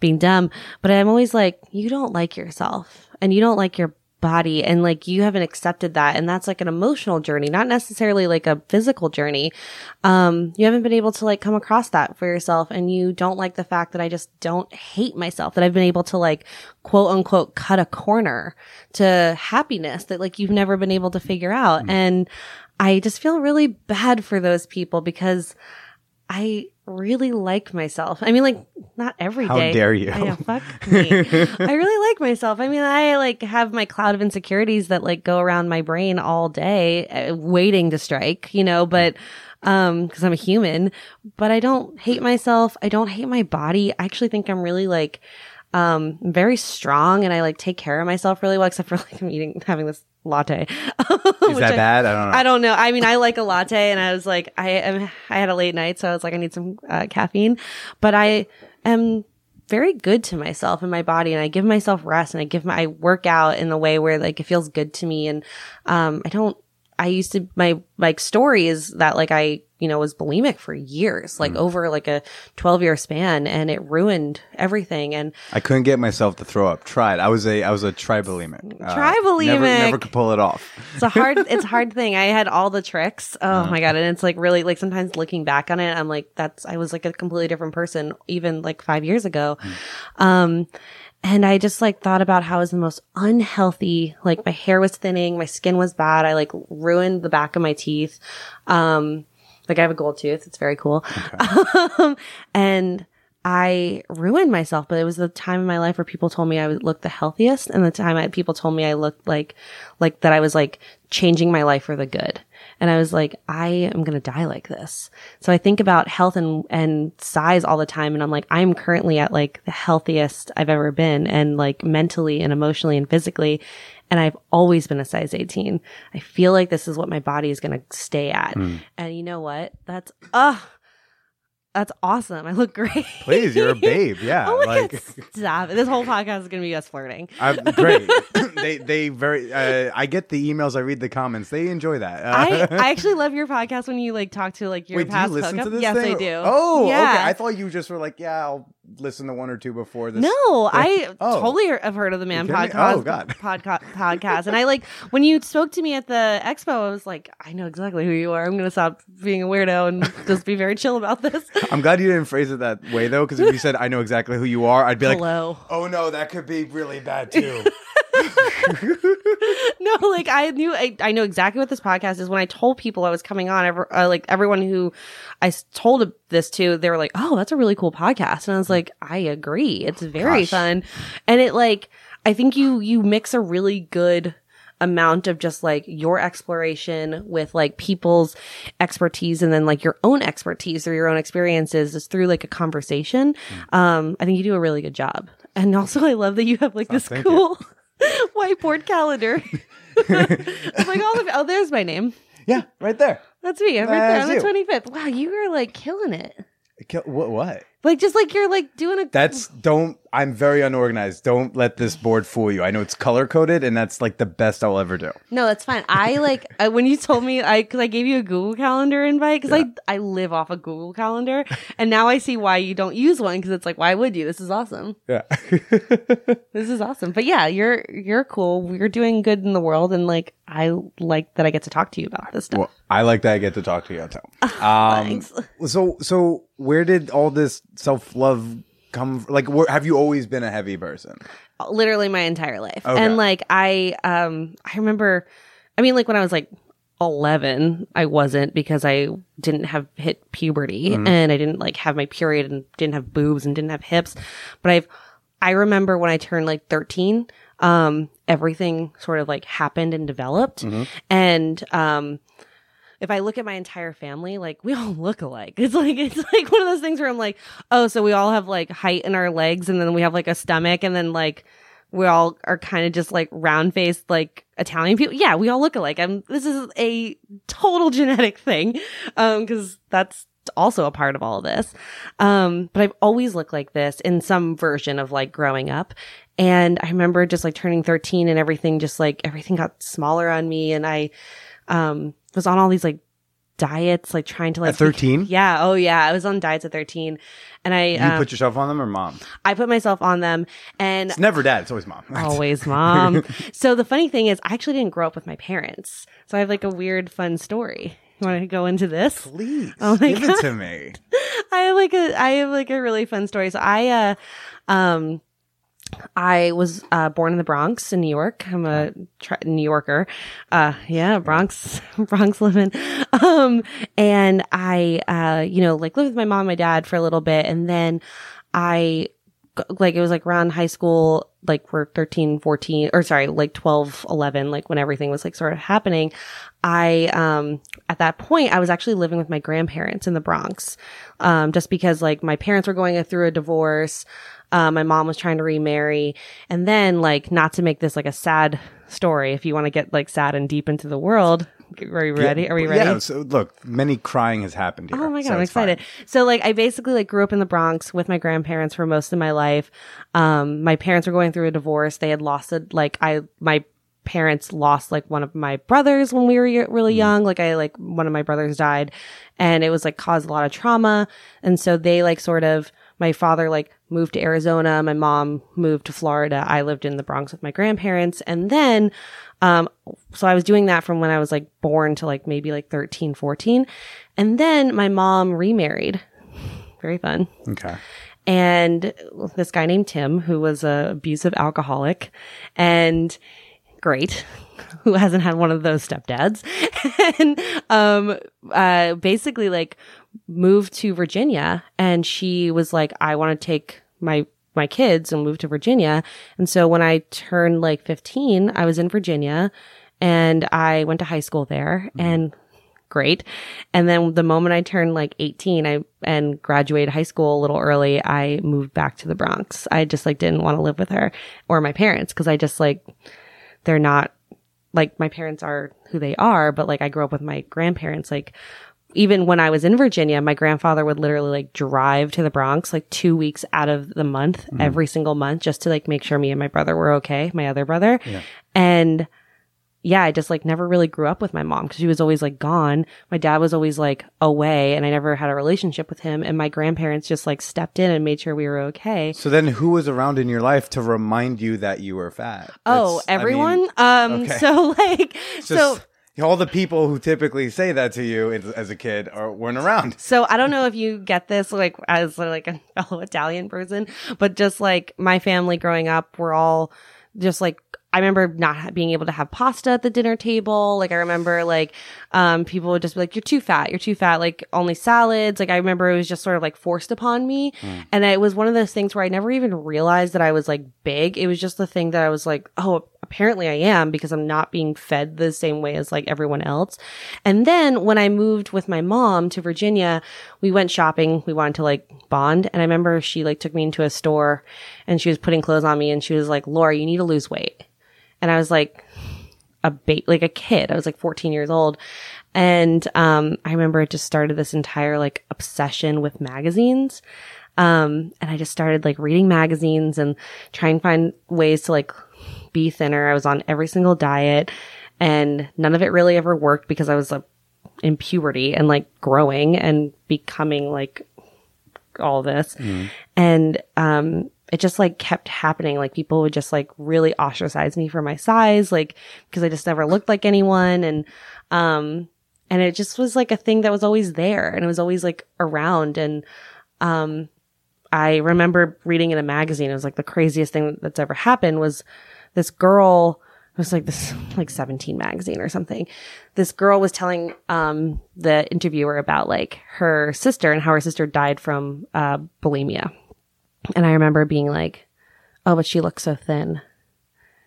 being dumb, but I'm always like, you don't like yourself and you don't like your body and like you haven't accepted that and that's like an emotional journey not necessarily like a physical journey um you haven't been able to like come across that for yourself and you don't like the fact that i just don't hate myself that i've been able to like quote unquote cut a corner to happiness that like you've never been able to figure out and i just feel really bad for those people because i really like myself i mean like not every day. How dare you. I know, fuck me. I really like myself. I mean, I like have my cloud of insecurities that like go around my brain all day, uh, waiting to strike, you know, but, um, cause I'm a human, but I don't hate myself. I don't hate my body. I actually think I'm really like, um, very strong and I like take care of myself really well, except for like I'm eating, having this latte. Is that bad? I don't know. I don't know. I mean, I like a latte and I was like, I am, I had a late night. So I was like, I need some uh, caffeine, but I am very good to myself and my body and I give myself rest and I give my, I work out in the way where like it feels good to me. And, um, I don't, I used to, my, like story is that like I, you know, was bulimic for years, like over like a 12 year span and it ruined everything. And I couldn't get myself to throw up. Tried. I was a I was a tribulemic. Uh, Tribulemic. Never, never could pull it off. it's a hard it's a hard thing i had all the tricks oh Uh-huh. my god and it's like really like sometimes looking back on it i'm like that's i was like a completely different person even like five years ago Hmm. um and i just like thought about how it was the most unhealthy like my hair was thinning my skin was bad i like ruined the back of my teeth um like i have a gold tooth it's very cool um, and I ruined myself, but it was the time in my life where people told me I would look the healthiest and the time I, people told me I looked like, like that I was like changing my life for the good. And I was like, I am going to die like this. So I think about health and, and size all the time. And I'm like, I'm currently at like the healthiest I've ever been and like mentally and emotionally and physically. And I've always been a size 18. I feel like this is what my body is going to stay at. And you know what? That's, uh, that's awesome. I look great. Please, you're a babe. Yeah. oh my like God, stop. This whole podcast is going to be us flirting. I'm great. they they very uh, I get the emails, I read the comments. They enjoy that. Uh, I, I actually love your podcast when you like talk to like your Wait, do you past listen hookup. to this yes, thing? I do. Oh, yeah. okay. I thought you just were like, yeah, I'll listen to one or two before this. No, I Oh. totally have heard of the Man You kidding me? podcast. Oh, God. Podca- podcast. And I like when you spoke to me at the expo, I was like, I know exactly who you are. I'm going to stop being a weirdo and just be very chill about this. I'm glad you didn't phrase it that way though, because if you said I know exactly who you are, I'd be like, Hello. oh no, that could be really bad too. no, like I knew, I, I know exactly what this podcast is. When I told people I was coming on, ever, uh, like everyone who I s- told this to, they were like, "Oh, that's a really cool podcast," and I was like, "I agree, it's very Gosh. fun," and it like I think you you mix a really good amount of just like your exploration with like people's expertise and then like your own expertise or your own experiences is through like a conversation um i think you do a really good job and also i love that you have like this thank cool whiteboard calendar it's like all of oh there's my name yeah, right there. that's me i'm right there on the 25th wow you are like killing it Kill- What? What? like just like you're like doing a That's don't. I'm very unorganized. Don't let this board fool you. I know it's color coded, and that's like the best I'll ever do. No, that's fine. I like I, when you told me I because I gave you a Google Calendar invite because I I live off a Google Calendar, and now I see why you don't use one because it's like why would you? This is awesome. Yeah. This is awesome. But yeah, you're you're cool. You're doing good in the world, and like I like that I get to talk to you about this stuff. well, I like that I get to talk to you too. Um, Thanks. so, so where did all this self love come? Like, where, have you always been a heavy person? literally my entire life. Okay. And like I um I remember I mean like when I was like 11 I wasn't because I didn't have hit puberty Mm-hmm. and I didn't like have my period and didn't have boobs and didn't have hips but I've I remember when I turned like 13 um everything sort of like happened and developed Mm-hmm. and um if I look at my entire family, like we all look alike. It's like it's like one of those things where I'm like, oh, so we all have like height in our legs, and then we have like a stomach, and then like we all are kind of just like round faced like Italian people. Yeah, we all look alike. I'm this is a total genetic thing. Um, because that's also a part of all of this. Um, but I've always looked like this in some version of like growing up. And I remember just like turning 13 and everything just like everything got smaller on me and I um was on all these like diets, like trying to like At 13? Yeah. Oh yeah. I was on diets at 13 and I, You um, put yourself on them or mom? I put myself on them and It's never dad. It's always mom. always mom. so the funny thing is I actually didn't grow up with my parents. So I have like a weird fun story. You want to go into this? Please Oh my give it to me. I have like a I have like a really fun story. So I uh um I was uh, born in the Bronx in New York. I'm a tri- New Yorker. Uh, yeah, Bronx, Bronx living. Um, and I, uh, you know, like lived with my mom and my dad for a little bit. And then I, like, it was like around high school, like we're 13, 14, or sorry, like 12, 11, like when everything was like sort of happening. I, um, at that point, I was actually living with my grandparents in the Bronx. Um, just because like my parents were going through a divorce. Um, my mom was trying to remarry. And then, like, not to make this like a sad story, if you want to get like sad and deep into the world, are you ready? Are we ready? Yeah. So look, many crying has happened here. Oh my god, so I'm it's fine. excited. So like I basically like grew up in the Bronx with my grandparents for most of my life. Um my parents were going through a divorce. They had lost it like I my parents lost like one of my brothers when we were really young. Like I like one of my brothers died and it was like caused a lot of trauma. And so they like sort of my father like moved to Arizona, my mom moved to Florida. I lived in the Bronx with my grandparents and then um so I was doing that from when I was like born to like maybe like 13, 14. And then my mom remarried. Very fun. Okay. And this guy named Tim, who was a abusive alcoholic and great, who hasn't had one of those stepdads. and um uh basically like moved to Virginia and she was like, I want to take my my kids and move to Virginia. And so when I turned like 15, I was in Virginia and I went to high school there mm-hmm. and great. And then the moment I turned like 18, I and graduated high school a little early, I moved back to the Bronx. I just like didn't want to live with her or my parents because I just like they're not like my parents are who they are, but like I grew up with my grandparents like even when I was in Virginia, my grandfather would literally like drive to the Bronx like two weeks out of the month, every single month, just to like make sure me and my brother were okay, my other brother. And yeah, I just like never really grew up with my mom because she was always like gone. My dad was always like away and I never had a relationship with him. And my grandparents just like stepped in and made sure we were okay. So then, who was around in your life to remind you that you were fat? Oh, That's- I mean, everyone. um, okay. so like, just so, all the people who typically say that to you as, a kid are weren't around. So I don't know if you get this like as like a fellow Italian person, but just like my family growing up, we're all just like I remember not being able to have pasta at the dinner table. Like I remember like um people would just be like you're too fat, you're too fat, like only salads. Like I remember it was just sort of like forced upon me. And it was one of those things where I never even realized that I was like big. It was just the thing that I was like, oh, apparently I am because I'm not being fed the same way as like everyone else. And then when I moved with my mom to Virginia, we went shopping. We wanted to like bond. And I remember she like took me into a store and she was putting clothes on me and she was like, Laura, you need to lose weight. And I was like, a ba- like a kid. I was like 14 years old. And, um, I remember it just started this entire like obsession with magazines. Um, and I just started like reading magazines and trying to find ways to like be thinner. I was on every single diet and none of it really ever worked because I was uh, in puberty and like growing and becoming like all this. And, um, it just like kept happening. Like people would just like really ostracize me for my size, like because I just never looked like anyone. And, um, and it just was like a thing that was always there and it was always like around. And, um, I remember reading in a magazine, it was like the craziest thing that's ever happened was this girl, it was like this, like 17 magazine or something. This girl was telling, um, the interviewer about like her sister and how her sister died from, uh, bulimia. And I remember being like, oh, but she looks so thin.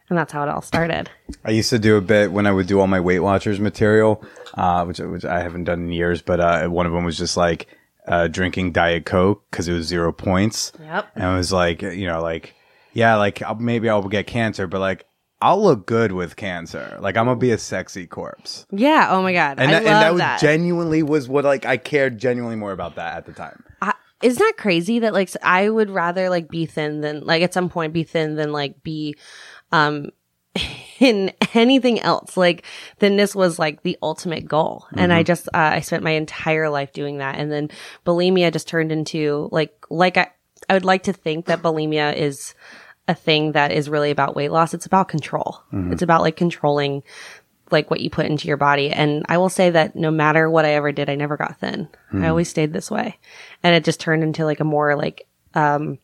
And that's how it all started. I used to do a bit when I would do all my Weight Watchers material, uh, which which I haven't done in years. But uh, one of them was just like uh, drinking Diet Coke because it was zero points. Yep. And it was like you know like yeah like maybe I'll get cancer, but like I'll look good with cancer. Like I'm gonna be a sexy corpse. Yeah. Oh my God. And that, and that, was that. genuinely was what like I cared genuinely more about that at the time. I, isn't that crazy that like I would rather like be thin than like at some point be thin than like be um in anything else. Like thinness was like the ultimate goal. And I just, uh, I spent my entire life doing that. And then bulimia just turned into like, like I, I would like to think that bulimia is a thing that is really about weight loss. It's about control. It's about like controlling like what you put into your body. And I will say that no matter what I ever did, I never got thin. I always stayed this way. And it just turned into like a more like, um,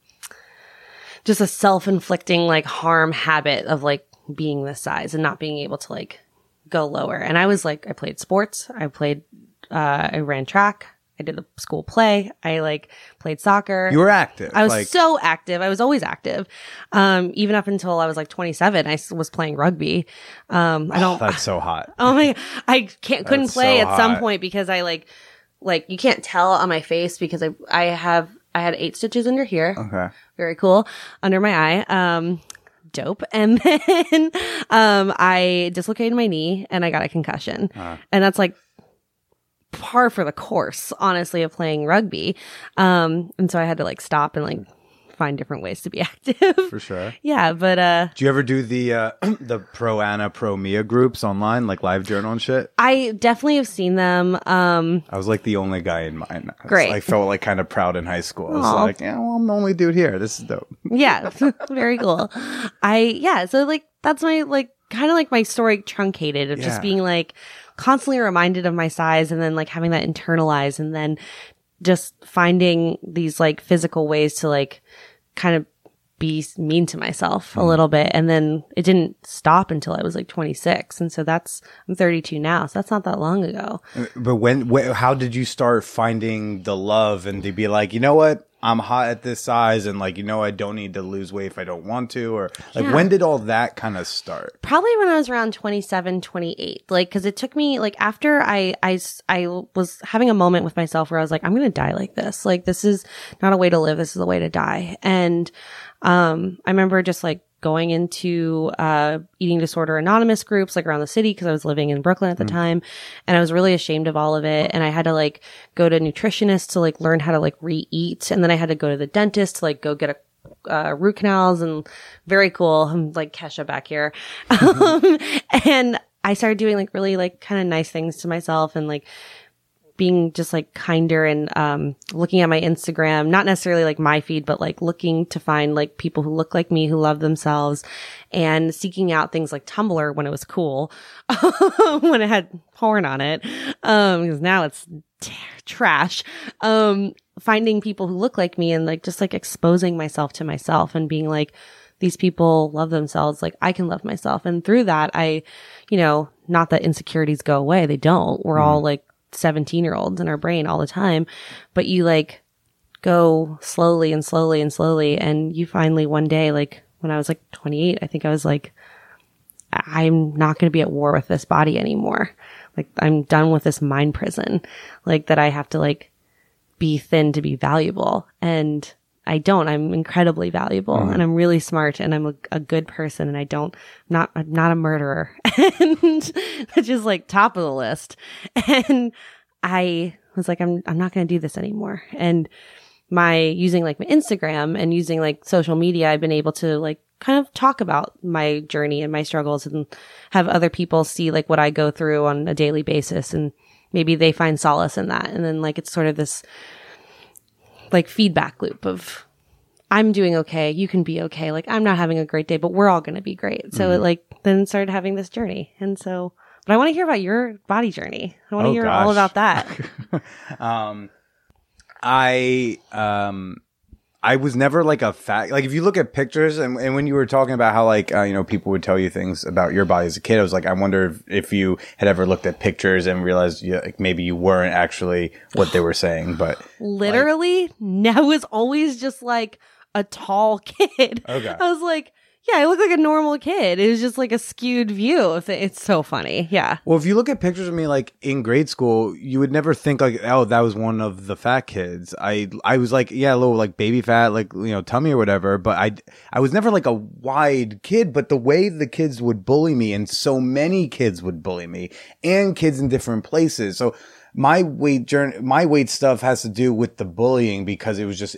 just a self-inflicting like harm habit of like being this size and not being able to like go lower. And I was like, I played sports. I played, uh, I ran track. I did the school play. I like played soccer. You were active. I was like, so active. I was always active. Um, even up until I was like 27, I was playing rugby. Um, I don't, that's so hot. Oh my! I can't couldn't play so at some hot. point because I like like you can't tell on my face because I I have I had eight stitches under here. Okay. Very cool under my eye. Um, dope. And then um, I dislocated my knee and I got a concussion, Uh. and that's like par for the course, honestly, of playing rugby. Um, and so I had to like stop and like find different ways to be active. For sure. yeah, but uh, Do you ever do the uh, the pro Ana pro Mia groups online, like live journal and shit? I definitely have seen them. Um, I was like the only guy in mine. I was- Great. I felt like kind of proud in high school. I was Aw. like, yeah, well, I'm the only dude here. This is dope. yeah very cool i yeah so like that's my like kind of like my story truncated of Yeah. just being like constantly reminded of my size and then like having that internalized and then just finding these like physical ways to like kind of be mean to myself a mm-hmm. little bit. And then it didn't stop until i was like 26 and so that's i'm 32 now so that's not that long ago. Uh, but when, wh- how did you start finding the love and to be like, you know what? I'm hot at this size and like, you know, I don't need to lose weight if I don't want to or like Yeah. when did all that kind of start? probably when I was around 27, 28. Like, cause it took me, like, after I I I was having a moment with myself where I was like, I'm going to die like this. Like, this is not a way to live. This is a way to die. And, um, I remember just like going into, uh, eating disorder anonymous groups, like around the city, cause I was living in Brooklyn at the time. And I was really ashamed of all of it. And I had to like go to nutritionists to like learn how to like re-eat. And then I had to go to the dentist to like go get a uh, root canals and very cool. I'm like Kesha back here. Um, and I started doing like really like kind of nice things to myself and like being just like kinder and um looking at my Instagram, not necessarily like my feed, but like looking to find like people who look like me, who love themselves and seeking out things like Tumblr when it was cool, when it had porn on it. Um, because now it's t- trash. Um, finding people who look like me and like just like exposing myself to myself and being like, these people love themselves. Like I can love myself. And through that, I, you know, not that insecurities go away. They don't. We're all like 17 year olds in our brain all the time, but you like go slowly and slowly and slowly. And you finally one day, like when I was like 28, I think I was like, I'm not going to be at war with this body anymore. Like I'm done with this mind prison. Like that I have to like be thin to be valuable. And I don't. I'm incredibly valuable mm-hmm. and I'm really smart and I'm a, a good person and I don't, I'm not, I'm not a murderer. and which is like top of the list. And I was like, I'm, I'm not going to do this anymore. And my using like my Instagram and using like social media, I've been able to like kind of talk about my journey and my struggles and have other people see like what I go through on a daily basis and maybe they find solace in that. And then like it's sort of this like feedback loop of I'm doing okay, you can be okay. Like I'm not having a great day, but we're all going to be great. So it like then started having this journey. And so but I want to hear about your body journey. I want to Oh, hear all about that. Um, I um, I was never like a fat. Like if you look at pictures and, and when you were talking about how like uh, you know people would tell you things about your body as a kid, I was like, I wonder if, if you had ever looked at pictures and realized you, like maybe you weren't actually what they were saying. But Literally, no, I was always just like a tall kid. Okay. I was like, yeah, I look like a normal kid. It was just like a skewed view. It's so funny. Yeah. well, if you look at pictures of me like in grade school, you would never think like, oh, that was one of the fat kids. I I was like, yeah, a little like baby fat, like you know, tummy or whatever. But I I was never like a wide kid. But the way the kids would bully me, and so many kids would bully me, and kids in different places. So my weight journey, my weight stuff has to do with the bullying because it was just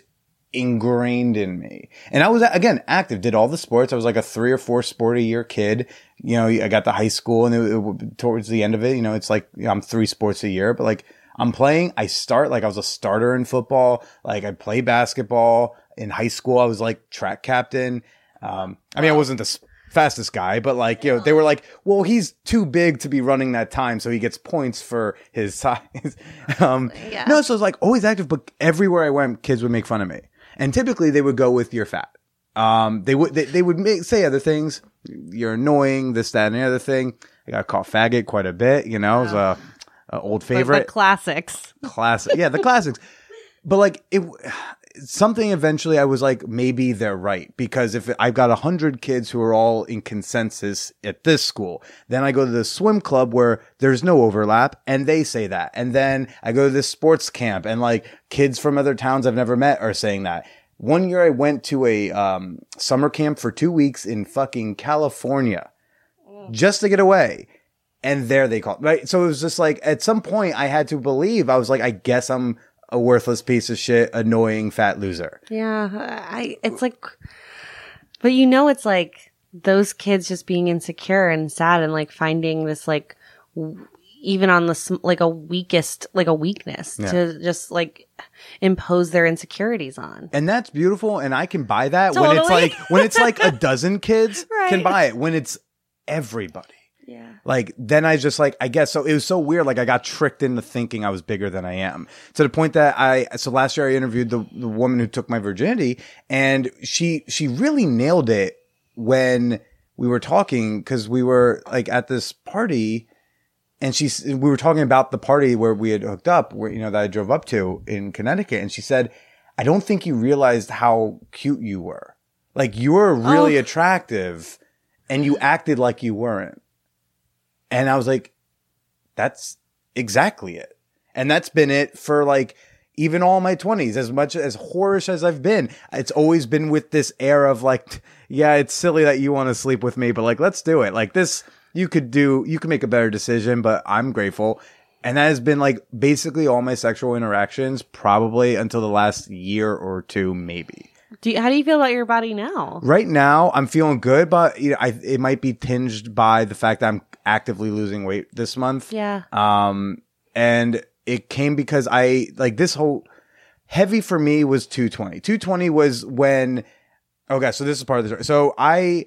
ingrained in me. And I was again active, did all the sports. I was like a three or four sport a year kid. You know, I got to high school and it, it- towards the end of it, you know, it's like you know, I'm three sports a year, but like I'm playing, I start like I was a starter in football. Like I play basketball in high school. I was like track captain. Um, I mean, I wasn't the fastest guy, but like, you know, they were like, well, he's too big to be running that time. So he gets points for his size. um, Yeah. no, so it's like always active, but everywhere I went, kids would make fun of me. And typically they would go with you're fat. Um, they would, they, they would make, say other things. You're annoying, this, that, and the other thing. I got called faggot quite a bit, you know, it was a, a old favorite the classics. classic. Yeah, the classics. But like it, something eventually I was like, maybe they're right because if I've got a hundred kids who are all in consensus at this school, then I go to the swim club where there's no overlap and they say that. And then I go to this sports camp and like kids from other towns I've never met are saying that. One year I went to a um, summer camp for two weeks in fucking California just to get away. And there they called, right? So it was just like, at some point I had to believe, I was like, I guess I'm a worthless piece of shit, annoying fat loser. Yeah, I. It's like, but you know, it's like those kids just being insecure and sad and like finding this like w- even on the like a weakest like a weakness Yeah. to just like impose their insecurities on. And that's beautiful. And I can buy that when it's like, when it's like a dozen kids can buy it. When it's everybody. Yeah. Like then I just like I guess so it was so weird like I got tricked into thinking I was bigger than I am to the point that I so last year I interviewed the the woman who took my virginity and she she really nailed it when we were talking cuz we were like at this party and she we were talking about the party where we had hooked up where you know that I drove up to in Connecticut and she said I don't think you realized how cute you were like you were really Oh. attractive and you acted like you weren't and I was like, that's exactly it. And that's been it for like even all my 20s, as much as whorish as I've been. It's always been with this air of like, yeah, it's silly that you want to sleep with me, but like, let's do it. Like this, you could do, you could make a better decision, but I'm grateful. And that has been like basically all my sexual interactions, probably until the last year or two, maybe. Do you, how do you feel about your body now? Right now, I'm feeling good, but you know, I, it might be tinged by the fact that I'm actively losing weight this month. Yeah. Um, and it came because I like this whole heavy for me was 220. 220 was when, okay, so this is part of the story. So I,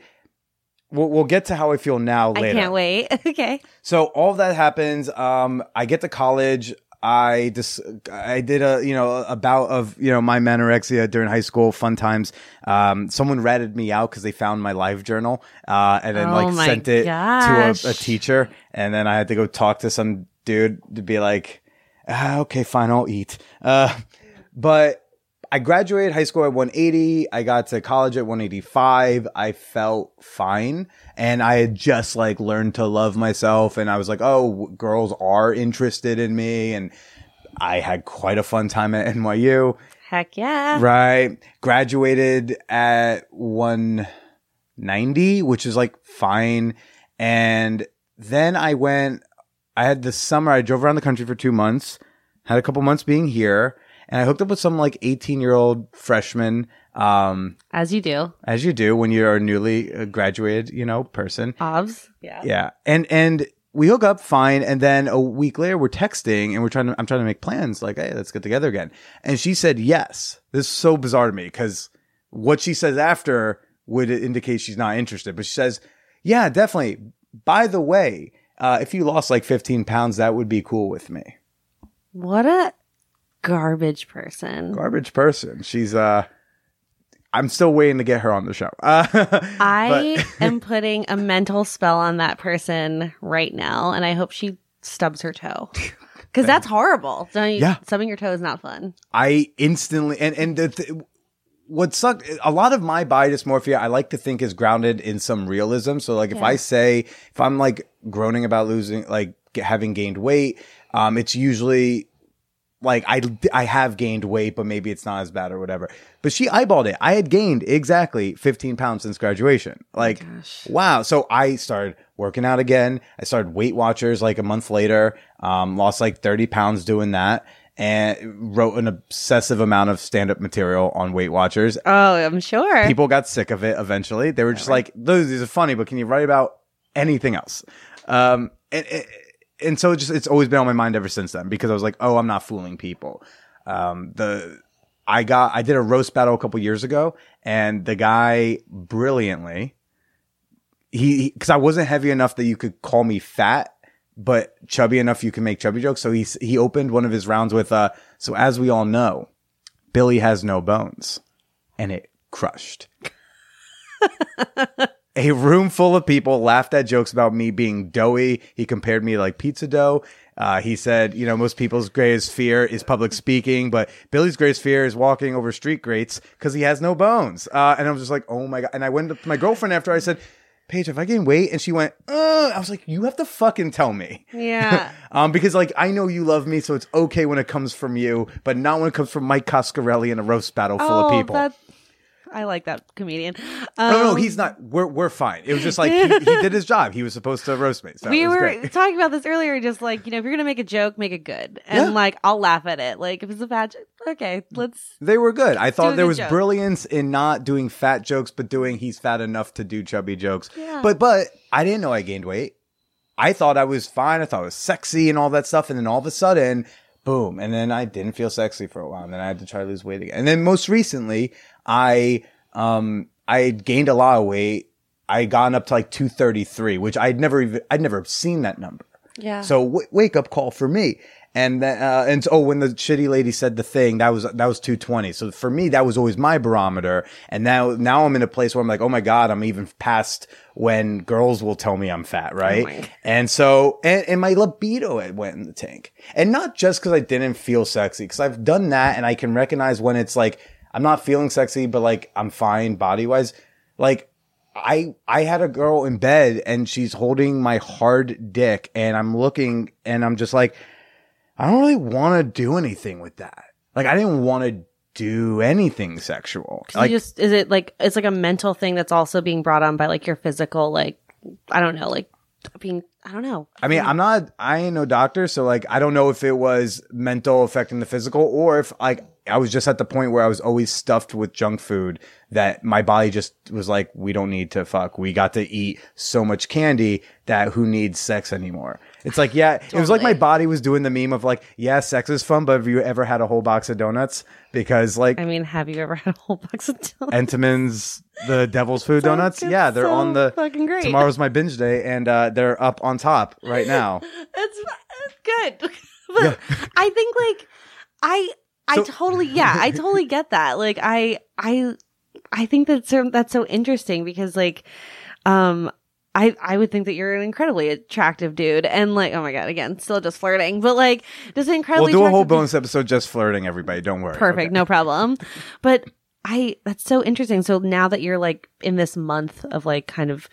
we'll, we'll get to how I feel now later. I can't wait. okay. So all that happens. Um, I get to college. I just, I did a, you know, a bout of, you know, my anorexia during high school, fun times. Um, someone ratted me out because they found my live journal, uh, and then Oh like sent it gosh. to a, a teacher. And then I had to go talk to some dude to be like, ah, okay, fine, I'll eat. Uh, but I graduated high school at 180. I got to college at 185. I felt fine. And I had just like learned to love myself. And I was like, oh, girls are interested in me. And I had quite a fun time at NYU. Heck yeah. Right. Graduated at 190, which is like fine. And then I went, I had the summer, I drove around the country for two months, had a couple months being here, and I hooked up with some like 18 year old freshman, um, As you do. as you do when you're a newly uh, graduated, you know, person. Obs. Yeah. Yeah. And, and, we hook up fine, and then a week later we're texting and we're trying to. I'm trying to make plans. Like, hey, let's get together again. And she said yes. This is so bizarre to me because what she says after would indicate she's not interested. But she says, yeah, definitely. By the way, uh, if you lost like 15 pounds, that would be cool with me. What a garbage person. Garbage person. She's uh. I'm still waiting to get her on the show. Uh, I am putting a mental spell on that person right now, and I hope she stubs her toe. Because that's horrible. Don't you, Yeah. Stubbing your toe is not fun. I instantly and and the th- what sucked a lot of my body dysmorphia I like to think is grounded in some realism. So like if I say if I'm like groaning about losing like having gained weight, um, it's usually like I I have gained weight, but maybe it's not as bad or whatever. But she eyeballed it. I had gained exactly 15 pounds since graduation. Like wow. So I started working out again. I started Weight Watchers like a month later. Um, lost like 30 pounds doing that. and wrote an obsessive amount of stand up material on Weight Watchers. Oh, I'm sure. People got sick of it eventually. They were just like, those these are funny, but can you write about anything else? Um, and, and- so it just it's always been on my mind ever since then because I was like, oh, I'm not fooling people. Um, the I got I did a roast battle a couple years ago, and the guy brilliantly he because I wasn't heavy enough that you could call me fat, but chubby enough you can make chubby jokes. So he he opened one of his rounds with uh, so as we all know, Billy has no bones, and it crushed. A room full of people laughed at jokes about me being doughy. He compared me to like pizza dough. Uh, he said, you know, most people's greatest fear is public speaking, but Billy's greatest fear is walking over street grates because he has no bones. Uh, and I was just like, oh my God. And I went up to my girlfriend after I said, Paige, if I gained weight? And she went, uh, I was like, you have to fucking tell me. yeah. Um, because like I know you love me, so it's okay when it comes from you, but not when it comes from Mike Coscarelli in a roast battle full of people. Oh, That, I like that comedian. no, no, Um, he's not. We're we're fine. It was just like he, he did his job. He was supposed to roast me. So we were great. talking about this earlier. Just like you know, if you're gonna make a joke, make it good, and Yeah. like I'll laugh at it. Like if it's a bad joke, okay, let's. They were good. I thought there was joke. brilliance in not doing fat jokes, but doing he's fat enough to do chubby jokes. Yeah. But but I didn't know I gained weight. I thought I was fine. I thought I was sexy and all that stuff. And then all of a sudden, boom. And then I didn't feel sexy for a while. And then I had to try to lose weight again. And then most recently, I um I gained a lot of weight. I gotten up to like 233, which I'd never even I'd never seen that number. Yeah. So w- wake up call for me. And then, uh, and oh, when the shitty lady said the thing, that was, that was 220. So for me, that was always my barometer. And now, now I'm in a place where I'm like, oh my God, I'm even past when girls will tell me I'm fat, right? my- and so, and, and my libido went in the tank. And not just because I didn't feel sexy, because I've done that and I can recognize when it's like, I'm not feeling sexy, but like I'm fine body wise. Like I I had a girl in bed and she's holding my hard dick and I'm looking and I'm just like I don't really want to do anything with that. Like I didn't want to do anything sexual. Like just is it like it's like a mental thing that's also being brought on by like your physical like I don't know like being I don't know. I mean, I'm not, I ain't no doctor. So like, I don't know if it was mental affecting the physical or if like, I was just at the point where I was always stuffed with junk food that my body just was like, we don't need to fuck. We got to eat so much candy that who needs sex anymore? It's like, yeah, it was like my body was doing the meme of like, yeah, sex is fun, but have you ever had a whole box of donuts? Because like, I mean, have you ever had a whole box of donuts? Entenmann's the devil's food donuts. Yeah, they're so on the fucking great. tomorrow's my binge day, and uh, they're up on top right now. it's, it's good. but I think like I I So- totally yeah, I totally get that. Like I I I think that's so that's so interesting because like um I, I would think that you're an incredibly attractive dude and like oh my god again still just flirting but like just an We'll do a whole bonus episode just flirting. Everybody, don't worry. perfect Okay. no problem but i that's so interesting so now that you're like in this month of like kind of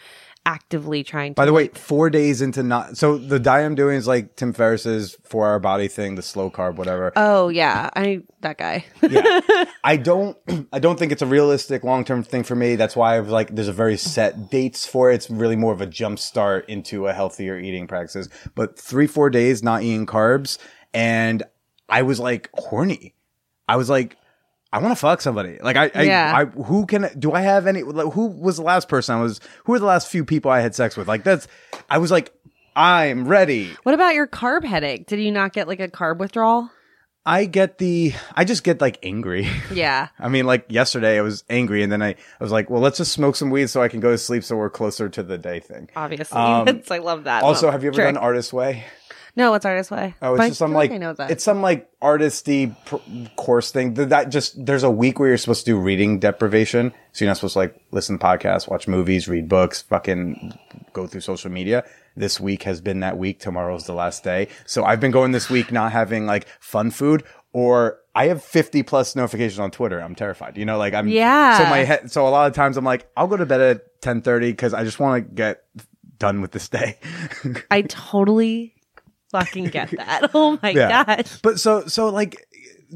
actively trying to By the way, four days into not so the diet I'm doing is like Tim Ferriss's four hour body thing, the slow carb, whatever. oh yeah i that guy yeah, I don't, I don't think it's a realistic long term thing for me. That's why I was like, there's a very set dates for it. It's really more of a jump start into a healthier eating practices. But three, four days not eating carbs, and I was like horny. I was like. I want to fuck somebody. Like I, I, Yeah. I, who can, do I have any, like, who was the last person I was, who were the last few people I had sex with? Like that's, I was like, I'm ready. what about your carb headache did you not get like a carb withdrawal I get the, I just get like angry. yeah I mean, like yesterday I was angry and then I, I was like, well, let's just smoke some weed so I can go to sleep so we're closer to the day thing. obviously Um, i love that Also, have you ever trick. done Artist Way? No what's artist way Oh, it's But just some feel like, I know that it's some like artisty pr- course thing. Th- That just, there's a week where you're supposed to do reading deprivation. So you're not supposed to like listen to podcasts, watch movies, read books, fucking go through social media. This week has been that week. Tomorrow's the last day. So I've been going this week not having like fun food or I have 50 plus notifications on Twitter. I'm terrified. You know, like I'm, Yeah. So my head, so a lot of times I'm like, I'll go to bed at 1030 because I just want to get done with this day. I totally fucking get that. Oh my Yeah. gosh. But so so like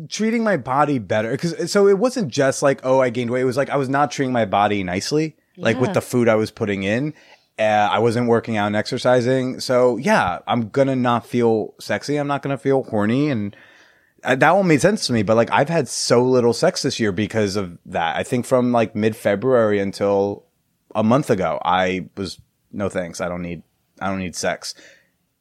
treating my body better because so it wasn't just like oh I gained weight. It was like I was not treating my body nicely, like with the food I was putting in. Uh, I wasn't working out and exercising. So yeah, I'm gonna not feel sexy. I'm not gonna feel horny and. uh, that one made sense to me. But like, I've had so little sex this year because of that. I think from like mid February until a month ago, I was no thanks. I don't need I don't need sex,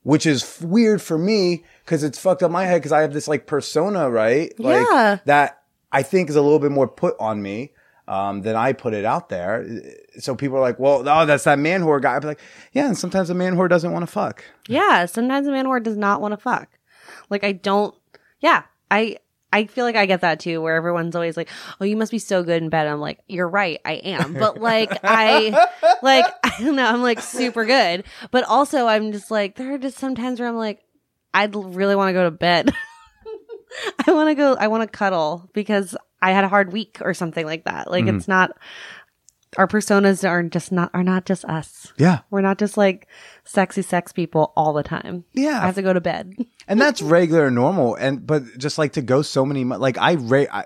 which is f- weird for me because it's fucked up my head because I have this like persona, right? Like Yeah. that I think is a little bit more put on me. Um, than I put it out there. So people are like, well, oh, that's that man whore guy. I'd be like, yeah, and sometimes a man whore doesn't want to fuck. Yeah, sometimes a man whore does not want to fuck. Like I don't. Yeah, I I feel like I get that too, where everyone's always like, "Oh, you must be so good in bed." I'm like, "You're right, I am," but like I like I don't know, I'm like super good, but also I'm just like there are just sometimes where I'm like, I'd really want to go to bed. I want to go. I want to cuddle because I had a hard week or something like that. Like it's mm-hmm. not. Our personas are just not are not just us. Yeah. We're not just like sexy sex people all the time. Yeah. I have to go to bed. and that's regular and normal and but just like to go so many like i ra- I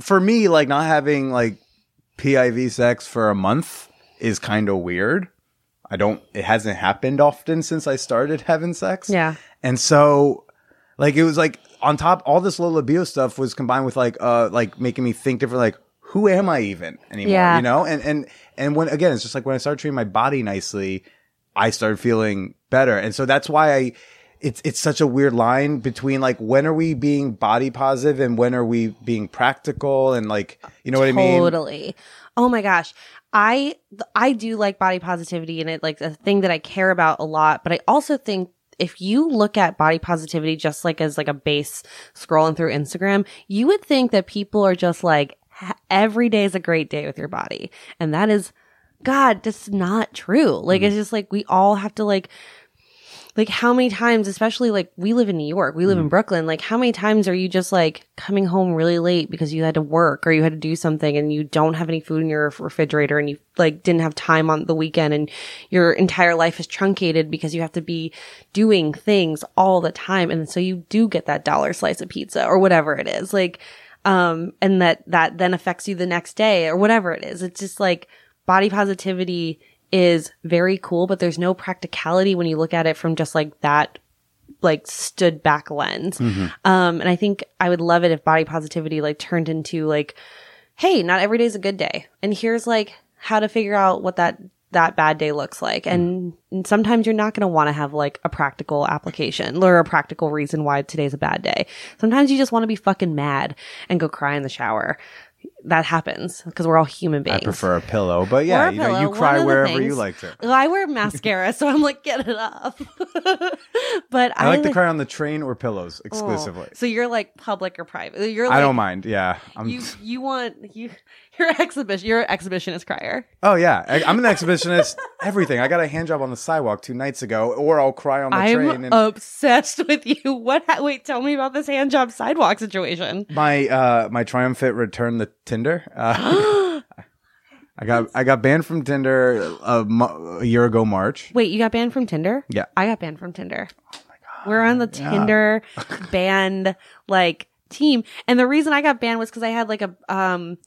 for me like not having like piv sex for a month is kind of weird i don't it hasn't happened often since i started having sex Yeah. and so like it was like on top all this low libido stuff was combined with like uh like making me think different like who am i even anymore Yeah. you know and and and when again it's just like when i started treating my body nicely i started feeling better and so that's why i it's it's such a weird line between like when are we being body positive and when are we being practical and like you know what i mean Totally. Oh my gosh. I I do like body positivity and it like a thing that I care about a lot, but I also think if you look at body positivity just like as like a base scrolling through Instagram, you would think that people are just like "Ha- every day is a great day with your body. And that is god, just not true. Like it's mm-hmm. just like we all have to like like how many times especially like we live in new york we live in mm-hmm. brooklyn like how many times are you just like coming home really late because you had to work or you had to do something and you don't have any food in your refrigerator and you like didn't have time on the weekend and your entire life is truncated because you have to be doing things all the time and so you do get that dollar slice of pizza or whatever it is like um and that that then affects you the next day or whatever it is it's just like body positivity is very cool, but there's no practicality when you look at it from just like that like stood back lens. Um, and I think I would love it if body positivity like turned into like, hey, not every day is a good day. And here's like how to figure out what that that bad day looks like. And, and sometimes you're not going to want to have like a practical application or a practical reason why today's a bad day. Sometimes you just want to be fucking mad and go cry in the shower. That happens because we're all human beings. i prefer a pillow but yeah you know you cry wherever you like to I wear mascara, so I'm like, get it off. but i like to cry on the train or pillows Oh, exclusively So you're like public or private? You're like, i don't mind yeah i'm You you want you you're an exhibition. You're an exhibitionist crier. Oh yeah, I, I'm an exhibitionist. everything. I got a hand job on the sidewalk two nights ago, or I'll cry on the train. I'm And obsessed with you. What? Ha- wait, tell me about this hand job sidewalk situation. my uh, my triumphant return to Tinder. Uh, I got I got banned from Tinder a, mo- a year ago March. Wait, you got banned from Tinder? Yeah. I got banned from Tinder. Oh my god. We're on the Tinder banned like team. And the reason I got banned was because I had like a um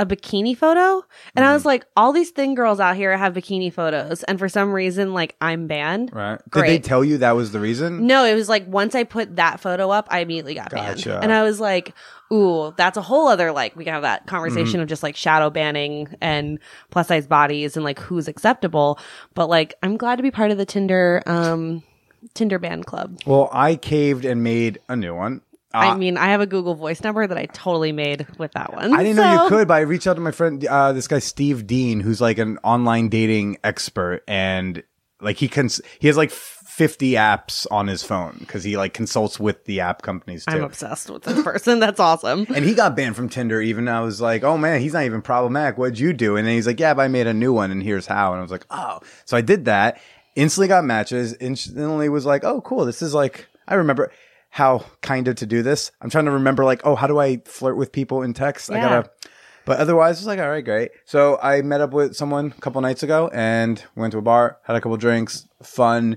a bikini photo. And I was like, all these thin girls out here have bikini photos. And for some reason, like I'm banned. Right? Did they tell you that was the reason? No, it was like once I put that photo up, I immediately got banned. And I was like, ooh, that's a whole other like we can have that conversation Mm-hmm. of just like shadow banning and plus size bodies and like who's acceptable. But like I'm glad to be part of the Tinder um Tinder ban club. Well, I caved and made a new one. I Uh, mean, I have a Google voice number that I totally made with that one. I didn't know you could, but I reached out to my friend, uh, this guy Steve Dean, who's like an online dating expert, and like he cons- he has like fifty apps on his phone because he like consults with the app companies too. I'm obsessed with this person. That's awesome. and he got banned from Tinder. Even I was like, "Oh man, he's not even problematic. What'd you do?" And then he's like, "Yeah, but I made a new one, and here's how." And I was like, "Oh." So I did that. Instantly got matches. Instantly was like, "Oh, cool. This is like." I remember how kind of to do this. I'm trying to remember like, "Oh, how do I flirt with people in text?" I gotta. But otherwise, it's like, all right, great. So I met up with someone a couple nights ago and went to a bar, had a couple drinks, fun.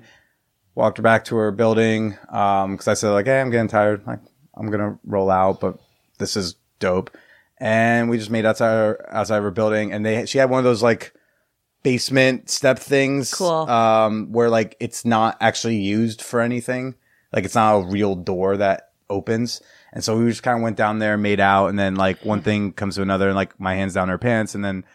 Walked her back to her building because I said like, hey, I'm getting tired. Like, I'm gonna roll out, but this is dope. And we just made outside her, outside of her building, and they she had one of those like basement step things, Cool. Um, where like it's not actually used for anything, like it's not a real door that opens. And so we just kind of went down there, made out, and then like one thing comes to another, and like my hands down her pants, and then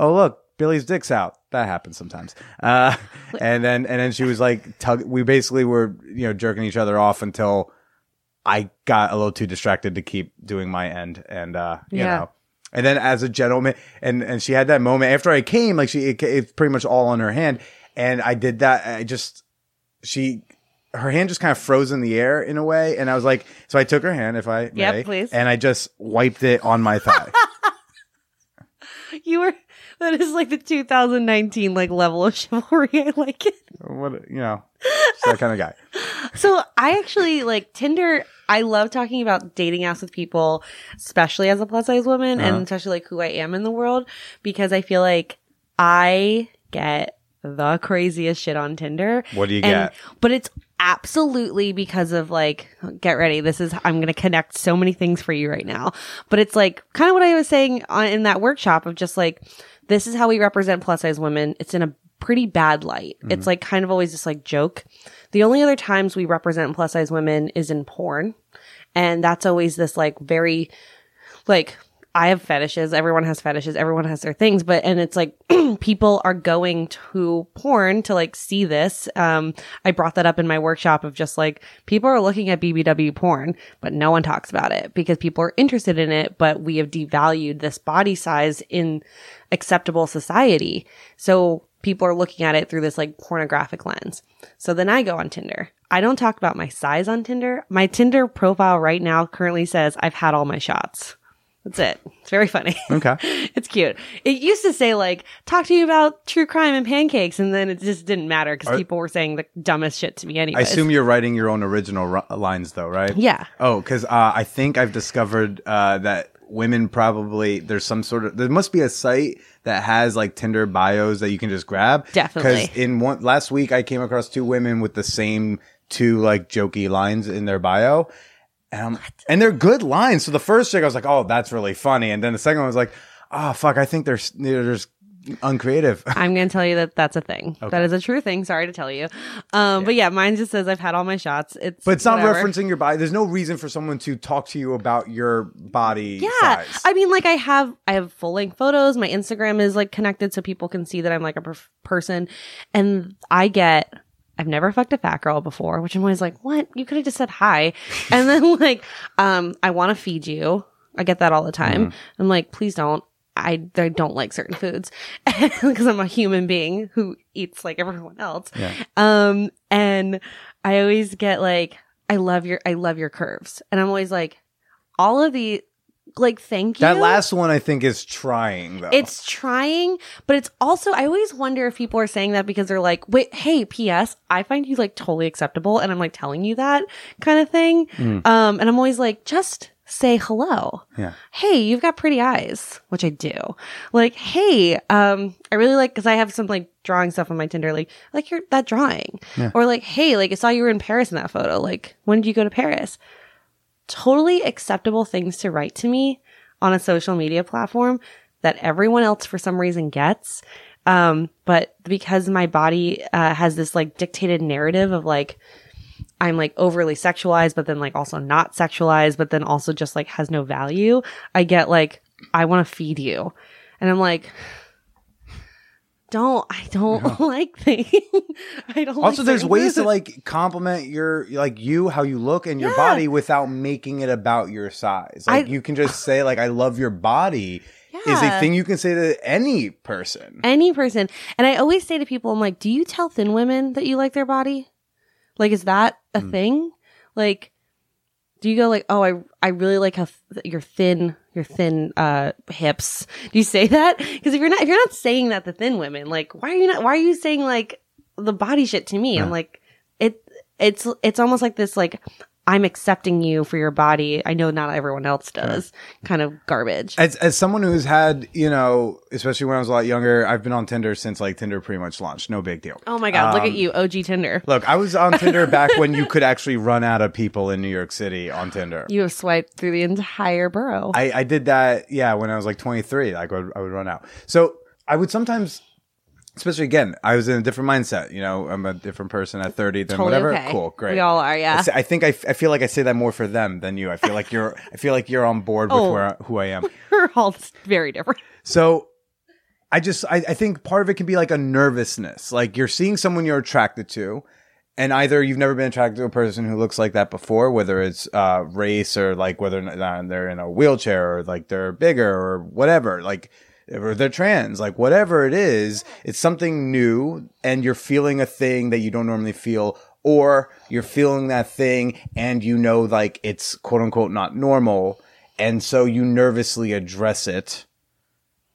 oh look, Billy's dick's out. That happens sometimes. Uh, and then and then she was like tug. We basically were you know jerking each other off until I got a little too distracted to keep doing my end, and uh, you Yeah. know. And then as a gentleman, and and she had that moment after I came, like she it, it's pretty much all on her hand, and I did that. I just she her hand just kind of froze in the air in a way, and I was like, so I took her hand, if I Yep, may, please. and I just wiped it on my thigh. You were that is like the 2019 like level of chivalry. I like it. what you know, that kind of guy. So I actually like Tinder. I love talking about dating apps with people, especially as a plus size woman, Uh-huh. and especially like who I am in the world, because I feel like I get the craziest shit on Tinder. What do you And- get? But it's absolutely because of like, get ready. This is, I'm going to connect so many things for you right now. But it's like kind of what I was saying on, in that workshop of just like, this is how we represent plus size women. It's in a pretty bad light. Mm-hmm. It's like kind of always this like joke. The only other times we represent plus size women is in porn. And that's always this like very, like I have fetishes. Everyone has fetishes. Everyone has their things, but and it's like people are going to porn to like see this. Um, I brought that up in my workshop of just like people are looking at BBW porn, but no one talks about it because people are interested in it, but we have devalued this body size in acceptable society. So people are looking at it through this like pornographic lens. So then I go on Tinder. I don't talk about my size on Tinder. My Tinder profile right now currently says I've had all my shots. That's it. It's very funny. Okay. it's cute. It used to say like, talk to you about true crime and pancakes. And then it just didn't matter because people were saying the dumbest shit to me anyway. I assume you're writing your own original ru- lines, though, right? Yeah. Oh, because uh, I think I've discovered uh, that women probably there's some sort of there must be a site that has like Tinder bios that you can just grab. Definitely. Because in one last week, I came across two women with the same two like jokey lines in their bio. And, I'm- and they're good lines. So the first chick, I was like, "Oh, that's really funny," and then the second one was like, "Oh, fuck, I think they're they're just uncreative." I'm going to tell you that that's a thing. That is a true thing. Sorry to tell you. Um, But yeah, mine just says I've had all my shots. It's But it's not referencing your body. There's no reason for someone to talk to you about your body Yeah. size. I mean, like I have, I have full length photos. My Instagram is like connected so people can see that I'm like a perf- person. And I get, I've never fucked a fat girl before, which I'm always like, what? You could have just said hi. and then like, um, I want to feed you. I get that all the time. I'm like, please don't. I, I don't like certain foods because I'm a human being who eats like everyone else. Yeah. Um, and I always get like, I love your, I love your curves. And I'm always like, all of the, like, thank you. That last one, I think, is trying though. It's trying, but it's also, I always wonder if people are saying that because they're like, wait, hey, P.S., I find you like totally acceptable. And I'm like telling you that kind of thing. Um, and I'm always like, just say hello. yeah. Hey, you've got pretty eyes, which I do. Like, hey, um, I really like, cause I have some like drawing stuff on my Tinder, like, like your, that drawing. Or like, hey, like I saw you were in Paris in that photo. Like, when did you go to Paris? Totally acceptable things to write to me on a social media platform that everyone else for some reason gets. Um, but because my body uh, has this like dictated narrative of like, I'm like overly sexualized, but then like also not sexualized, but then also just like has no value. I get like, I want to feed you. And I'm like, don't, I don't like things. I don't like Also, like there's ways to like compliment your like you how you look and your Yeah. body without making it about your size. Like I- you can just say like I love your body Yeah. is a thing you can say to any person. any person. And I always say to people, I'm like, do you tell thin women that you like their body? Like, is that a Hmm. thing? Like, do you go like, oh, I I really like how th- your thin your thin uh hips? Do you say that? Because if you're not if you're not saying that to thin women, like, why are you not? Why are you saying like the body shit to me? I'm like, it it's it's almost like this like. I'm accepting you for your body. I know not everyone else does. Kind of garbage. As as someone who's had, you know, especially when I was a lot younger, I've been on Tinder since like Tinder pretty much launched. No big deal. oh my god! look Um, at you, OG Tinder. Look, I was on Tinder back when you could actually run out of people in New York City on Tinder. You have swiped through the entire borough. I, I did that, yeah, when I was like 23. Like I would, I would run out. So I would sometimes especially again, I was in a different mindset. You know, I'm a different person at 30 than Totally whatever. okay. Cool, great. We all are, yeah. I say- I think I, f- I feel like I say that more for them than you. I feel like you're I feel like you're on board with Oh. where who I am. We're all very different. So I just I, I think part of it can be like a nervousness. Like you're seeing someone you're attracted to, and either you've never been attracted to a person who looks like that before, whether it's uh, race or like whether or not they're in a wheelchair or like they're bigger or whatever, like or they're trans, like whatever it is, it's something new, and you're feeling a thing that you don't normally feel. Or you're feeling that thing and you know, like it's quote unquote not normal. And so you nervously address it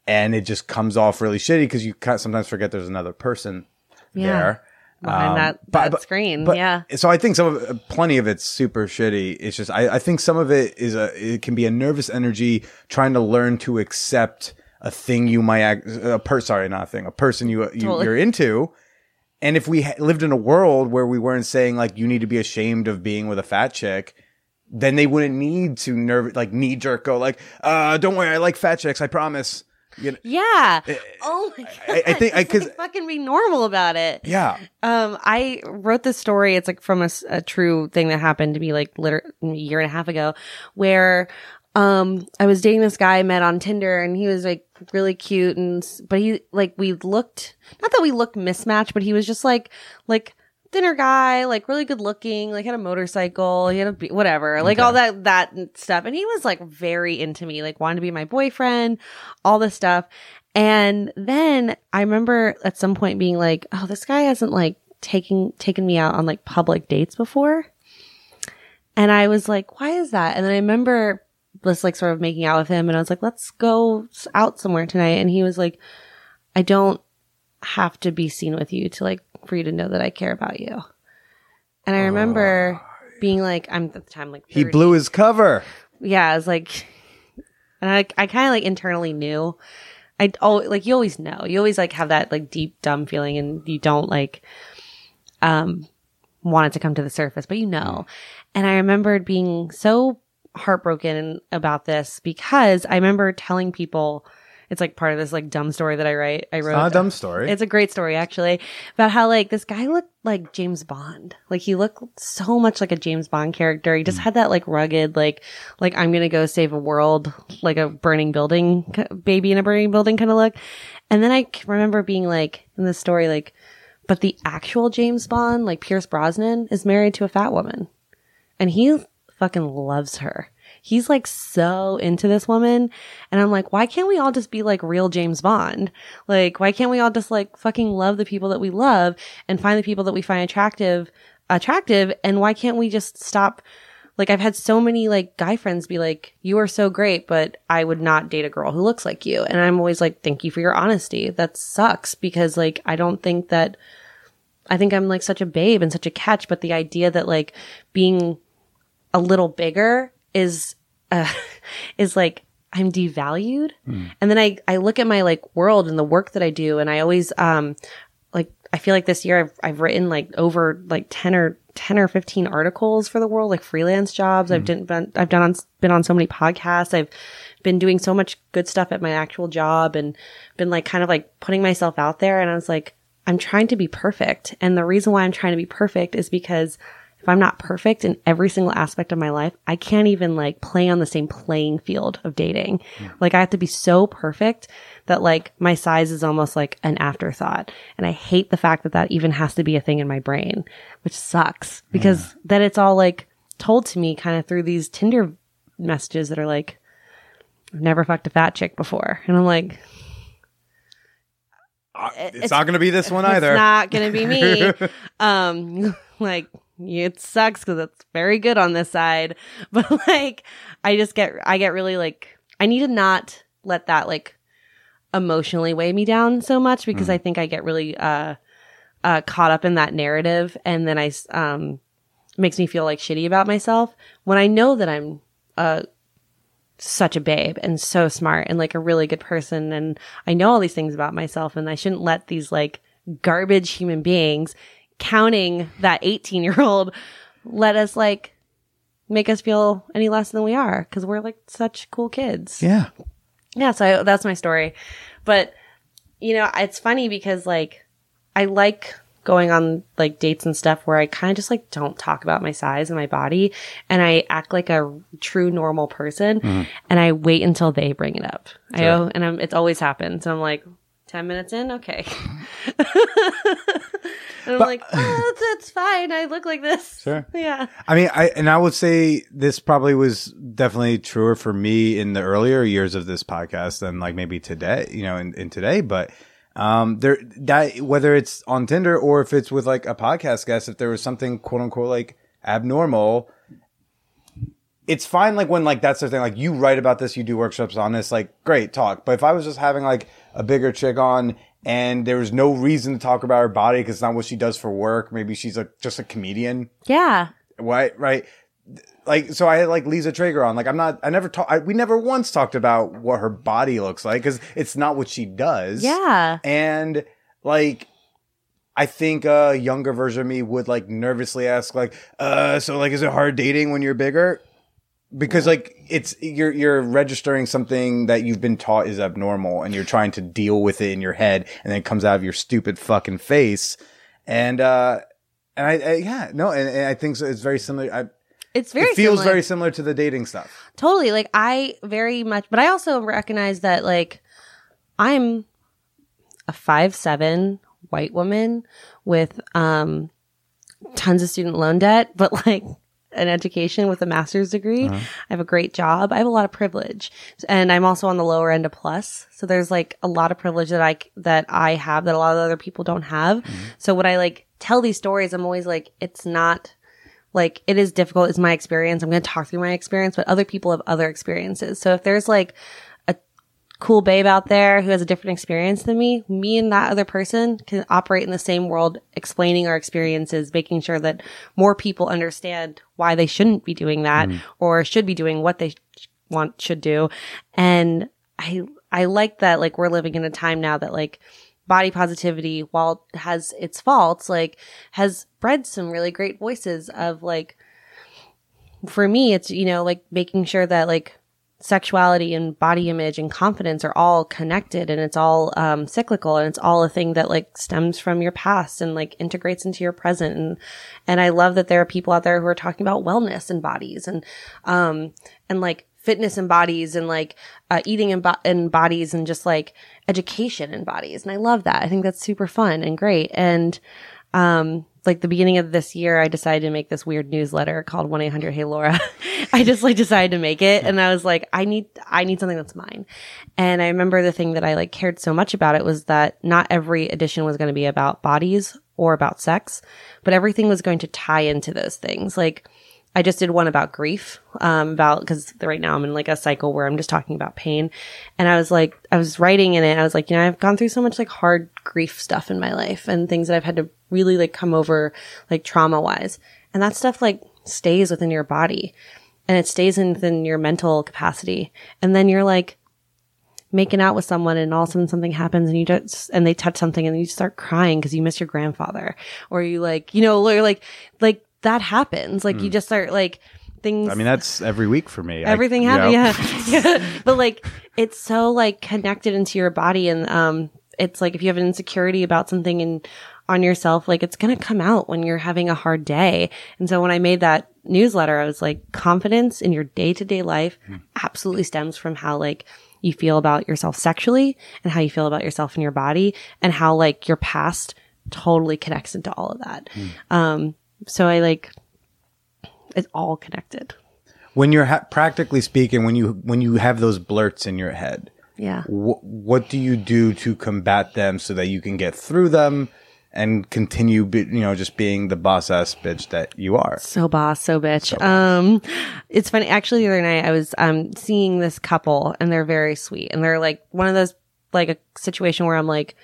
and it just comes off really shitty because you kind sometimes forget there's another person Yeah. there Behind Um, that, that but- screen. but- yeah. So I think some of plenty of it's super shitty. It's just I, I think some of it is a it can be a nervous energy trying to learn to accept a thing you might act a per sorry not a thing a person you, you Totally. you're into. And if we ha- lived in a world where we weren't saying like you need to be ashamed of being with a fat chick, then they wouldn't need to nerve like knee jerk go like uh don't worry I like fat chicks I promise. You know, Yeah. oh my god. I- I think- I- Just, 'cause- like, fucking be normal about it. yeah. Um, I wrote this story. It's like from a, a true thing that happened to me like liter- a year and a half ago, where um I was dating this guy I met on Tinder, and he was like really cute, and but he like we looked not that we looked mismatched, but he was just like like thinner guy, like really good looking, like had a motorcycle, he had a be- whatever, like all that that stuff, and he was like very into me, like wanted to be my boyfriend, all this stuff. And then I remember at some point being like, "Oh, this guy hasn't like taken taken me out on like public dates before." And I was like, "Why is that?" And then I remember just like sort of making out with him, and I was like, "Let's go out somewhere tonight." And he was like, "I don't have to be seen with you to like for you to know that I care about you." And I remember being like, I'm at the time like He blew his cover. yeah, I was like, and I, I kind of like internally knew. I oh, like you always know. You always like have that like deep dumb feeling, and you don't like, um, want it to come to the surface, but you know. And I remembered being so heartbroken about this because I remember telling people. It's like part of this like dumb story that I write. I wrote Not a dumb story. it's a great story actually about how like this guy looked like James Bond. Like he looked so much like a James Bond character. He just Hmm. had that like rugged like like I'm going to go save a world like a burning building baby in a burning building kind of look. And then I remember being like in the story like but the actual James Bond like Pierce Brosnan is married to a fat woman. And he fucking loves her. He's like so into this woman. And I'm like, why can't we all just be like real James Bond? Like, why can't we all just like fucking love the people that we love and find the people that we find attractive, attractive? And why can't we just stop? Like, I've had so many like guy friends be like, you are so great, but I would not date a girl who looks like you. And I'm always like, thank you for your honesty. That sucks because like, I don't think that I think I'm like such a babe and such a catch, but the idea that like being a little bigger is uh, is like I'm devalued. And then I I look at my like world and the work that I do and I always um like I feel like this year I've I've written like over like 10 or 10 or 15 articles for the world like freelance jobs. I've done been, I've done on been on so many podcasts. I've been doing so much good stuff at my actual job and been like kind of like putting myself out there and I was like I'm trying to be perfect. And the reason why I'm trying to be perfect is because if I'm not perfect in every single aspect of my life, I can't even like play on the same playing field of dating. Hmm. Like I have to be so perfect that like my size is almost like an afterthought. And I hate the fact that that even has to be a thing in my brain, which sucks because then it's all like told to me kind of through these Tinder messages that are like, I've never fucked a fat chick before. And I'm like, uh, eh, it's, not going to be this one either. it's not gonna be me. um, like it sucks because it's very good on this side, but like I just get I get really like I need to not let that like emotionally weigh me down so much because I think I get really uh uh caught up in that narrative and then I, um makes me feel like shitty about myself when I know that I'm uh such a babe and so smart and like a really good person and I know all these things about myself and I shouldn't let these like garbage human beings counting that 18 year old let us like make us feel any less than we are because we're like such cool kids yeah. yeah so I, that's my story but you know, it's funny because like I like going on like dates and stuff where I kind of just like don't talk about my size and my body and I act like a true normal person mm-hmm. and I wait until they bring it up. I Sure. oh, and I'm, it's always happens. So I'm like 10 minutes in, okay. and I'm But- like, oh, that's, that's fine. I look like this. Sure. Yeah. I mean, I and I would say this probably was definitely truer for me in the earlier years of this podcast than like maybe today, you know, in, in today. But um, there that whether it's on Tinder or if it's with like a podcast guest, if there was something quote unquote like abnormal, it's fine. Like when like that's the thing, like you write about this, you do workshops on this, like great talk. But if I was just having like a bigger chick on. And there was no reason to talk about her body because it's not what she does for work. Maybe she's a, just a comedian Yeah. right right like so i had like lisa treyger on like i'm not i never talk we never once talked about what her body looks like because it's not what she does Yeah. and like i think a younger version of me would like nervously ask like uh so like is it hard dating when you're bigger because like it's you're you're registering something that you've been taught is abnormal and you're trying to deal with it in your head and then it comes out of your stupid fucking face and uh and I, I yeah no and, and I think so it's very similar I, It's very it feels similar. very similar to the dating stuff totally like i very much but i also recognize that like i'm a five seven white woman with um tons of student loan debt but like an education with a master's degree. Uh-huh. I have a great job. I have a lot of privilege. And i'm also on the lower end of plus. So there's like a lot of privilege that I that i have that a lot of other people don't have. Mm-hmm. So when i like tell these stories i'm always like it's not like it is difficult. It's my experience. I'm going to talk through my experience but other people have other experiences. So if there's like cool babe out there who has a different experience than me me and that other person can operate in the same world explaining our experiences making sure that more people understand why they shouldn't be doing that mm. or should be doing what they sh- want should do. And i i like that like we're living in a time now that like body positivity while it has its faults like has bred some really great voices of like for me it's you know like making sure that like sexuality and body image and confidence are all connected and it's all um, cyclical and it's all a thing that like stems from your past and like integrates into your present. And and I love that there are people out there who are talking about wellness and bodies and um and like fitness and bodies and like uh, eating in, bo- in bodies and just like education in bodies. And I love that. I think that's super fun and great. And um like the beginning of this year i decided to make this weird newsletter called 1-800 hey laura. I just like decided to make it and i was like i need i need something that's mine. And i remember the thing that i like cared so much about it was that not every edition was going to be about bodies or about sex but everything was going to tie into those things. Like I just did one about grief, um, about because right now I'm in like a cycle where I'm just talking about pain, and I was like, I was writing in it. I was like, you know, I've gone through so much like hard grief stuff in my life and things that I've had to really like come over like trauma wise, and that stuff like stays within your body, and it stays in within your mental capacity, and then you're like making out with someone and all of a sudden something happens and you just and they touch something and you start crying because you miss your grandfather. Or you like you know or like like that happens. Like you just start like things i mean that's every week for me. Everything you happens know? yeah. yeah. But like it's so like connected into your body and um it's like if you have an insecurity about something and on yourself like it's gonna come out when you're having a hard day. And so when i made that newsletter i was like confidence in your day-to-day life absolutely stems from how like you feel about yourself sexually and how you feel about yourself in your body and how like your past totally connects into all of that. Um so i like it's all connected. When you're ha- practically speaking when you when you have those blurts in your head yeah. wh- what do you do to combat them so that you can get through them and continue be, you know just being the boss ass bitch that you are So boss, so bitch. um, it's funny. Actually, the other night I was um seeing this couple, and they're very sweet, and they're like one of those like a situation where I'm like,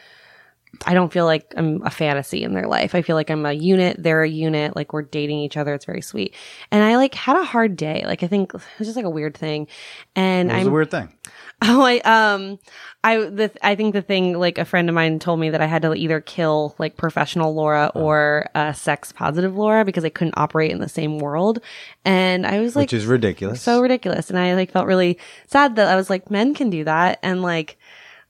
I don't feel like I'm a fantasy in their life. I feel like I'm a unit. They're a unit. Like we're dating each other. It's very sweet. And I like had a hard day. Like I think it was just like a weird thing. And What was I'm a weird thing Oh, I um, I the I think the thing like a friend of mine told me that I had to either kill like professional Laura or uh, sex positive Laura because I couldn't operate in the same world, and I was like, which is ridiculous so ridiculous, and I like felt really sad that I was like, men can do that, and like,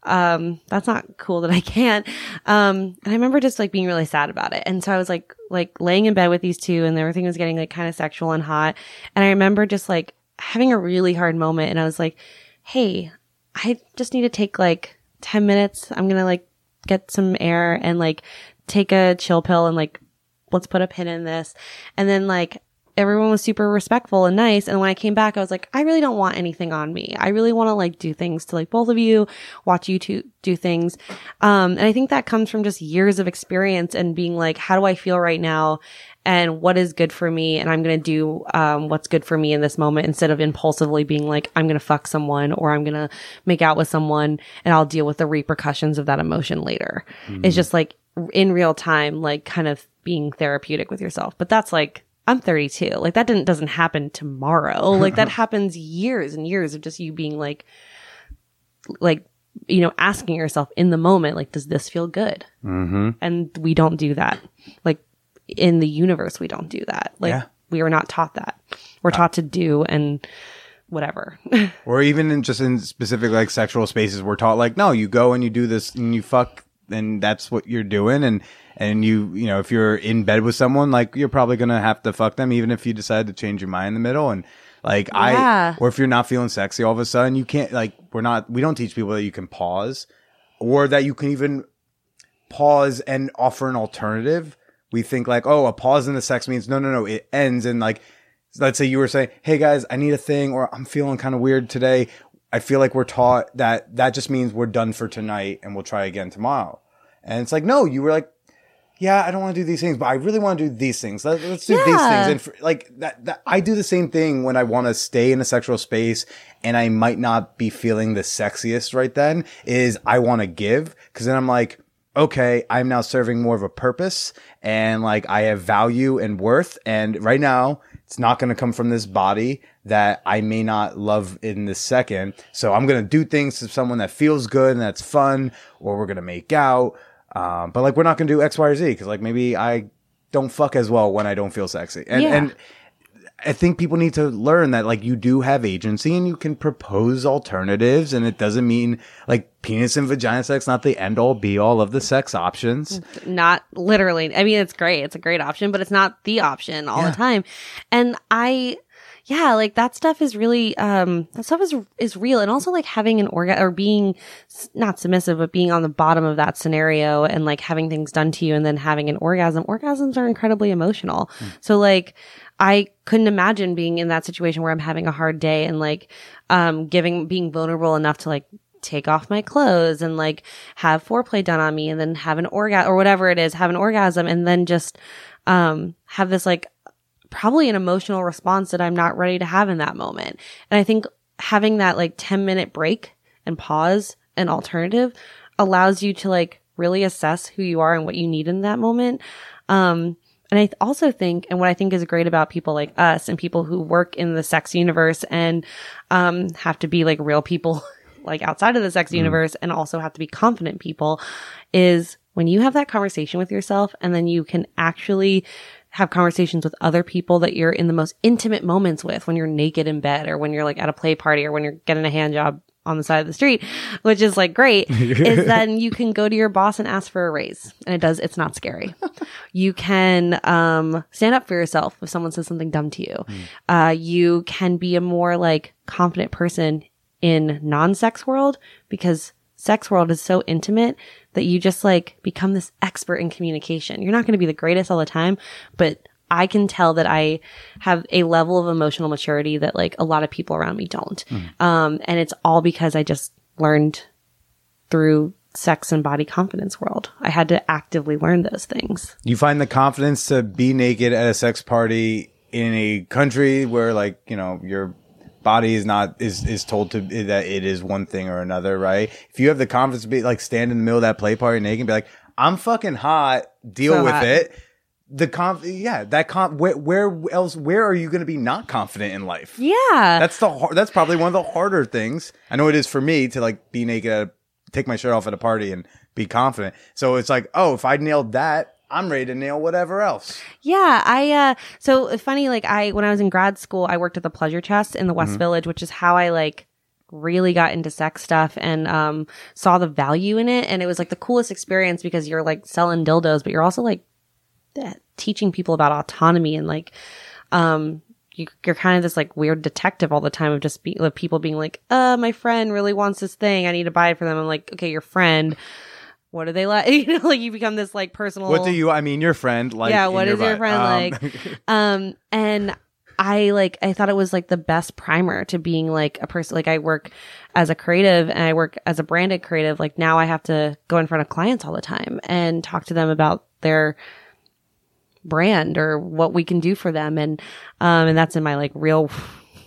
um, that's not cool that I can't. Um, and I remember just like being really sad about it. And so I was like, like laying in bed with these two and everything was getting like kind of sexual and hot. And I remember just like having a really hard moment. And I was like, Hey, I just need to take like 10 minutes. I'm going to like get some air and like take a chill pill and like, let's put a pin in this. And then like, everyone was super respectful and nice. And when I came back, I was like, I really don't want anything on me. I really want to like do things to like both of you, watch you two do things. Um, and I think that comes from just years of experience and being like, how do I feel right now? And what is good for me? And I'm going to do, um, what's good for me in this moment instead of impulsively being like, I'm going to fuck someone or I'm going to make out with someone and I'll deal with the repercussions of that emotion later. It's just like in real time, like kind of being therapeutic with yourself. But that's like, I'm 32. Like that didn't doesn't happen tomorrow. Like that happens years and years of just you being like like you know asking yourself in the moment like does this feel good? Mm-hmm. And we don't do that. Like in the universe we don't do that. Like Yeah. we are not taught that. We're uh, taught to do and whatever. Or even in just in specific like sexual spaces, we're taught like, no, you go and you do this and you fuck, and that's what you're doing. And and you you know if you're in bed with someone, like you're probably gonna have to fuck them, even if you decide to change your mind in the middle. And like Yeah. I, or if you're not feeling sexy all of a sudden, you can't like we're not we don't teach people that you can pause, or that you can even pause and offer an alternative. We think like, oh, a pause in the sex means no, no, no, it ends. And like, let's say you were saying, hey guys, I need a thing, or I'm feeling kind of weird today. I feel like we're taught that that just means we're done for tonight and we'll try again tomorrow. And it's like, no, you were like, yeah, I don't want to do these things, but I really want to do these things. Let, us do these things. And for, like that, that, I do the same thing when I want to stay in a sexual space and I might not be feeling the sexiest right then is I want to give. Cause then I'm like, okay, I'm now serving more of a purpose and like I have value and worth. And right now it's not going to come from this body that I may not love in this second. So I'm going to do things to someone that feels good and that's fun, or we're going to make out. Um, but like, we're not going to do X, Y, or Z because like maybe I don't fuck as well when I don't feel sexy. And, Yeah. and I think people need to learn that like you do have agency and you can propose alternatives and it doesn't mean like penis and vagina sex not the end all be all of the sex options. not literally. I mean, it's great. It's a great option, but it's not the option all Yeah. the time. And I, yeah, like that stuff is really, um, that stuff is, is real. And also like having an organ or being not submissive, but being on the bottom of that scenario and like having things done to you and then having an orgasm. Orgasms are incredibly emotional. So like, I couldn't imagine being in that situation where I'm having a hard day and like, um, giving, being vulnerable enough to like take off my clothes and like have foreplay done on me and then have an orgasm or whatever it is, have an orgasm and then just, um, have this like probably an emotional response that I'm not ready to have in that moment. And I think having that like 10 minute break and pause and alternative allows you to like really assess who you are and what you need in that moment. Um, and I also think, and what I think is great about people like us and people who work in the sex universe and, um, have to be like real people, like outside of the sex universe and also have to be confident people is when you have that conversation with yourself and then you can actually have conversations with other people that you're in the most intimate moments with when you're naked in bed or when you're like at a play party or when you're getting a hand job on the side of the street, which is like great, is then you can go to your boss and ask for a raise. And it does, it's not scary. you can um, stand up for yourself if someone says something dumb to you. Uh, you can be a more like confident person in non-sex world because sex world is so intimate that you just like become this expert in communication. You're not going to be the greatest all the time, but I can tell that I have a level of emotional maturity that like a lot of people around me don't. Um, and it's all because I just learned through sex and body confidence world. I had to actively learn those things. You find the confidence to be naked at a sex party in a country where like, you know, your body is not is is told to that it is one thing or another, right? If you have the confidence to be like stand in the middle of that play party naked and be like, I'm fucking hot, deal So with hot. it. The conf yeah, that con where, where else where are you going to be not confident in life? Yeah. That's the har- that's probably one of the harder things. I know it is for me to like be naked, at a, take my shirt off at a party and be confident. So it's like, oh, if I nailed that, I'm ready to nail whatever else. Yeah, I uh so funny like I when I was in grad school, I worked at the Pleasure Chest in the West Village, which is how I like really got into sex stuff and um saw the value in it and it was like the coolest experience because you're like selling dildos but you're also like teaching people about autonomy and like um you, you're kind of this like weird detective all the time of just be, of people being like, uh, my friend really wants this thing. I need to buy it for them. I'm like, okay, your friend. What do they like? You know, like you become this like personal. What do you? I mean, your friend. Like, yeah. What is your friend Um, like? Um, and I like, I thought it was like the best primer to being like a person. Like I work as a creative and I work as a branded creative. Like now I have to go in front of clients all the time and talk to them about their brand or what we can do for them. And, um, and that's in my like real,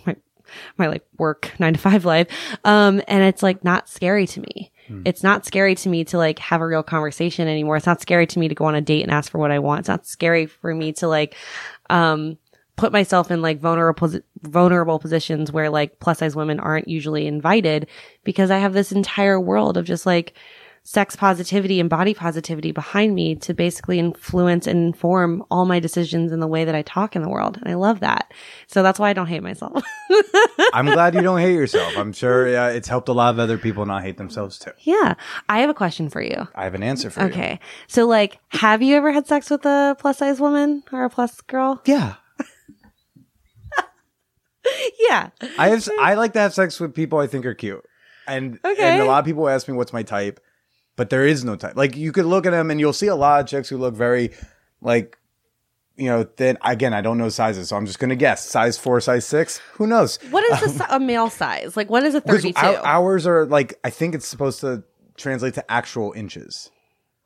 my, my like work nine to five life. Um, and it's like not scary to me. It's not scary to me to like have a real conversation anymore. It's not scary to me to go on a date and ask for what I want. It's not scary for me to like, um, put myself in like vulnerable, vulnerable positions where like plus size women aren't usually invited because I have this entire world of just like, sex positivity and body positivity behind me to basically influence and inform all my decisions in the way that I talk in the world. And I love that. So that's why I don't hate myself. I'm glad you don't hate yourself. I'm sure uh, it's helped a lot of other people not hate themselves too. yeah. I have a question for you. I have an answer for you. Okay. So like, have you ever had sex with a plus size woman or a plus girl? Yeah. Yeah. I have. I like to have sex with people I think are cute, and Okay. and a lot of people ask me what's my type, but there is no type. Like you could look at them and you'll see a lot of chicks who look very, like, you know, thin. Again, I don't know sizes, so I'm just gonna guess size four, size six. Who knows? What is si- a male size? Like, what is a Because 32? our- ours are like I think it's supposed to translate to actual inches,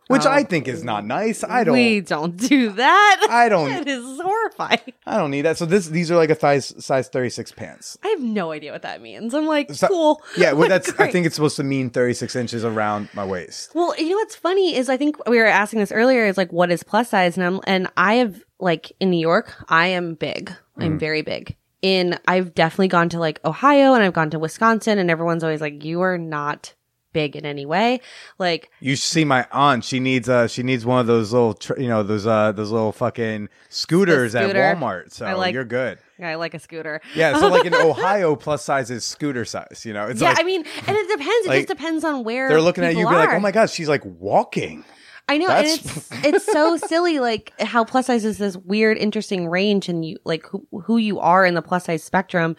which I oh. think is not nice. I don't. Oh. We don't do that. I don't- It is horrifying. I don't need that. So this these are like a size size 36 pants. I have no idea what that means. I'm like, So- cool. Yeah, well, that's. I think it's supposed to mean 36 inches around my waist. Well, you know what's funny is I think we were asking this earlier is like what is plus size and I'm and I have like in New York I am big. I'm mm. very big. In I've definitely gone to like Ohio and I've gone to Wisconsin and everyone's always like you are not big in any way. Like You see my aunt. She needs uh she needs one of those little tr- you know those uh those little fucking scooters scooter. at Walmart. So like- you're good. I like a scooter. Yeah. So like in Ohio, plus size is scooter size. You know, it's yeah, like I mean, and it depends. It like, just depends on where they're looking at you, and be like, oh my god, she's like walking. I know, That's- and it's it's so silly, like how plus size is this weird, interesting range, and you like who who you are in the plus size spectrum,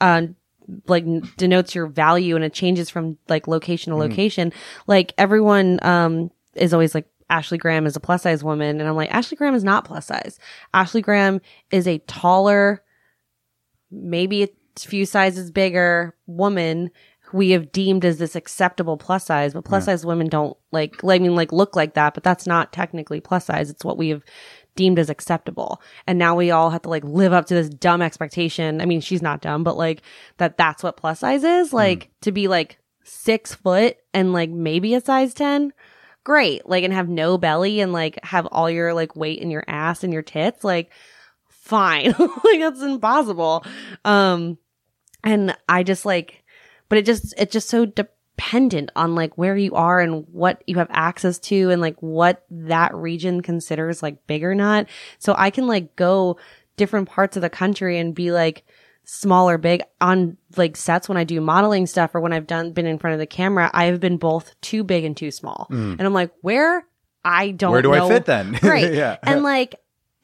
uh, like denotes your value, and it changes from like location to Mm-hmm. location. Like everyone um is always like. Ashley Graham is a plus size woman, and I'm like, Ashley Graham is not plus size. Ashley Graham is a taller, maybe a few sizes bigger woman we have deemed as this acceptable plus size, but plus size women don't like, I mean, like look like that, but that's not technically plus size. It's what we have deemed as acceptable. And now we all have to like live up to this dumb expectation. I mean, she's not dumb, but like that that's what plus size is. Like to be like six foot and like maybe a size 10. Great. Like, and have no belly and like have all your like weight in your ass and your tits. Like, fine. like that's impossible. Um, and I just like, but it just, it's just so dependent on like where you are and what you have access to and like what that region considers like big or not. So I can like go different parts of the country and be like, small or big on like sets when I do modeling stuff or when I've done been in front of the camera, I have been both too big and too small. And I'm like, where I don't Mm. Where do I fit then? Right. Yeah. And like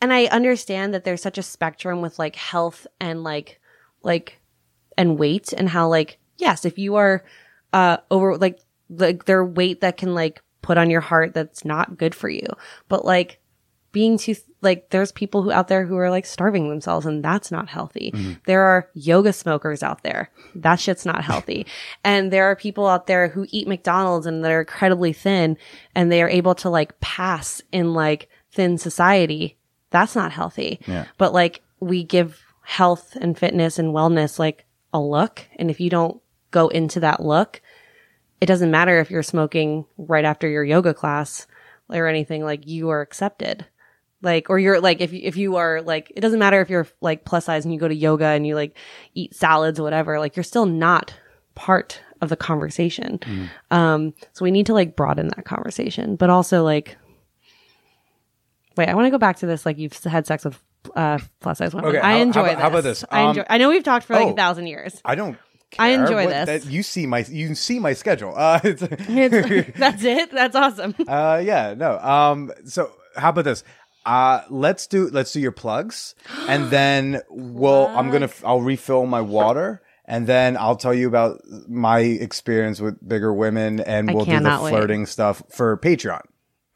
and I understand that there's such a spectrum with like health and like like and weight and how like yes, if you are uh over like like their weight that can like put on your heart that's not good for you. But like being too like there's people who out there who are like starving themselves and that's not healthy. There are yoga smokers out there. That shit's not healthy. and there are people out there who eat McDonald's and they're incredibly thin and they are able to like pass in like thin society. That's not healthy. Yeah. But like we give health and fitness and wellness like a look and if you don't go into that look, it doesn't matter if you're smoking right after your yoga class or anything like you are accepted. Like or you're like if you, if you are like it doesn't matter if you're like plus size and you go to yoga and you like eat salads or whatever like you're still not part of the conversation. Um so we need to like broaden that conversation. But also like wait i want to go back to this like you've had sex with uh plus size women. Okay, i how- enjoy how about- this how about this? i Um, enjoy i know we've talked for like oh. a thousand years. I don't I enjoy What- this. that- you see my you see my schedule. Uh, it's, It's- that's it. That's awesome. uh, yeah, no. Um, so how about this? Uh, let's do let's do your plugs, and then we'll. I'm gonna I'll refill my water, and then I'll tell you about my experience with bigger women, and we'll do the cannot wait. flirting stuff for Patreon.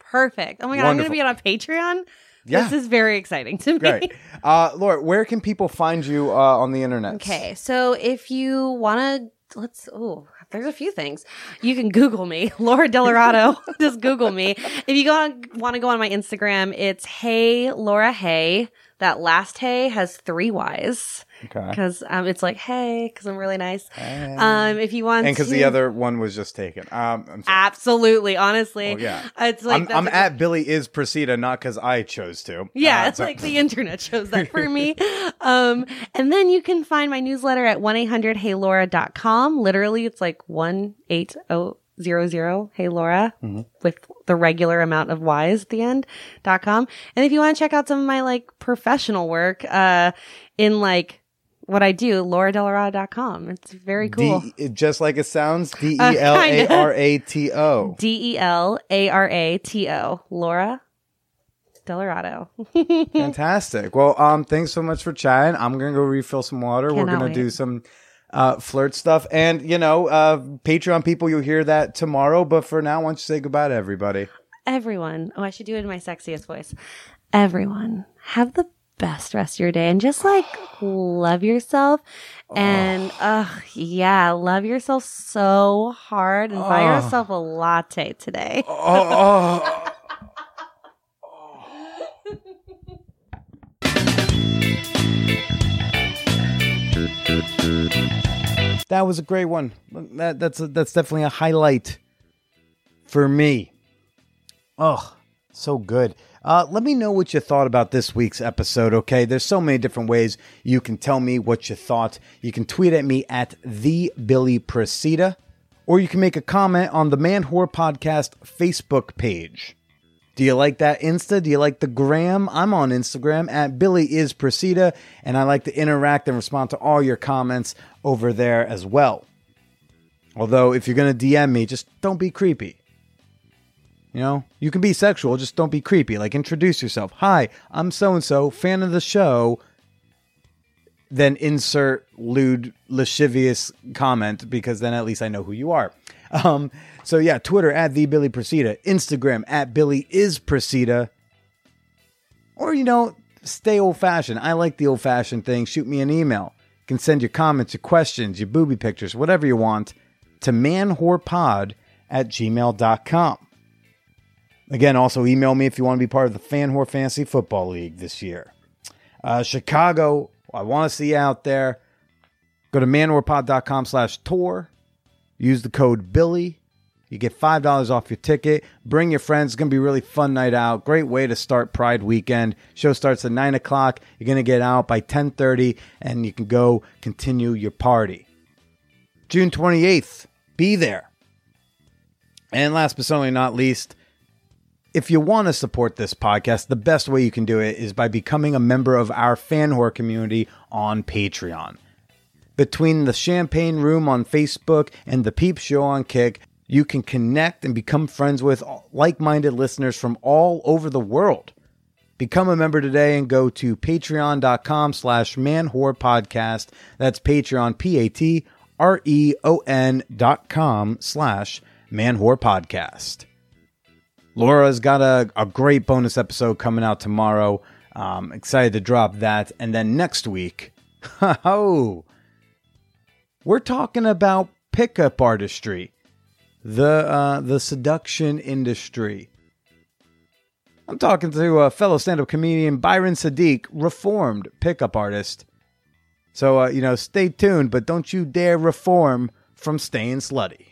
Perfect. Oh my god, I'm gonna be on a Patreon. Yeah. This is very exciting to me. Great, uh, Laura. Where can people find you uh, on the internet? Okay, so if you want to, let's. Oh, there's a few things. You can Google me, Laura Delarato. Just Google me. If you go want to go on my Instagram, it's Hey Laura Hey. That last Hey has three Y's Okay. because um, it's like Hey because I'm really nice. Um, if you want, and because to- the other one was just taken. Um, absolutely, honestly, Oh, yeah. it's like I'm, I'm a- at Billy is Procida, not because I chose to. Yeah, Uh, it's so- like the internet chose that for me. Um, and then you can find my newsletter at 1-800-HeyLaura.com. Literally, it's like 1-800 Hey Laura Mm-hmm. with the regular amount of Y's at the end dot com. And if you want to check out some of my like professional work, uh, in like what I do, lauradelarato.com. It's very cool. D, just like it sounds, D E L A R A T O. D E L A R A T O. Laura Delarato. Fantastic. Well, um, thanks so much for chatting. I'm gonna go refill some water. We're gonna wait. do some uh, flirt stuff, and you know, uh, Patreon people, you'll hear that tomorrow. But for now, why don't you say goodbye to everybody? everyone oh i should do it in my sexiest voice everyone have the best rest of your day and just like love yourself and uh yeah love yourself so hard and buy Oh. yourself a latte today Oh, that was a great one. That that's a, that's definitely a highlight for me. Oh, so good. Uh, let me know what you thought about this week's episode. Okay, there's so many different ways you can tell me what you thought. You can tweet at me at the Billy Procida, or you can make a comment on the Manwhore Podcast Facebook page. Do you like that Insta? Do you like the gram? I'm on Instagram at Billy is Procida, and I like to interact and respond to all your comments over there as well. Although, if you're going to DM me, just don't be creepy. You know, you can be sexual, just don't be creepy. Like, introduce yourself. Hi, I'm so and so, fan of the show. Then insert lewd, lascivious comment because then at least I know who you are. Um, so yeah, Twitter at the Billy Procida, Instagram at Billy is Procida, or you know, stay old fashioned. I like the old fashioned thing. Shoot me an email. You can send your comments, your questions, your booby pictures, whatever you want, to manwhorepod at gmail.com. Again, also email me if you want to be part of the Fan Whore Fantasy Football League this year. Uh, Chicago, I want to see you out there. Go to manwhorepod.com slash tour. Use the code Billy. You get $5 off your ticket. Bring your friends. It's going to be a really fun night out. Great way to start Pride weekend. Show starts at 9 o'clock. You're going to get out by 10.30 and you can go continue your party. June 28th, be there. And last but certainly not least, if you want to support this podcast, the best way you can do it is by becoming a member of our fan whore community on Patreon. Between the Champagne Room on Facebook and the Peep Show on Kik, you can connect and become friends with like-minded listeners from all over the world. Become a member today and go to patreon.com slash manwhorepodcast. That's Patreon, P A T R E O N dot com slash manwhorepodcast. Laura's got a, a great bonus episode coming out tomorrow. Um, excited to drop that. And then next week, oh, we're talking about pickup artistry, the uh, the seduction industry. I'm talking to a fellow stand-up comedian Byron Sadiq, reformed pickup artist. So uh, you know, stay tuned, but don't you dare reform from staying slutty.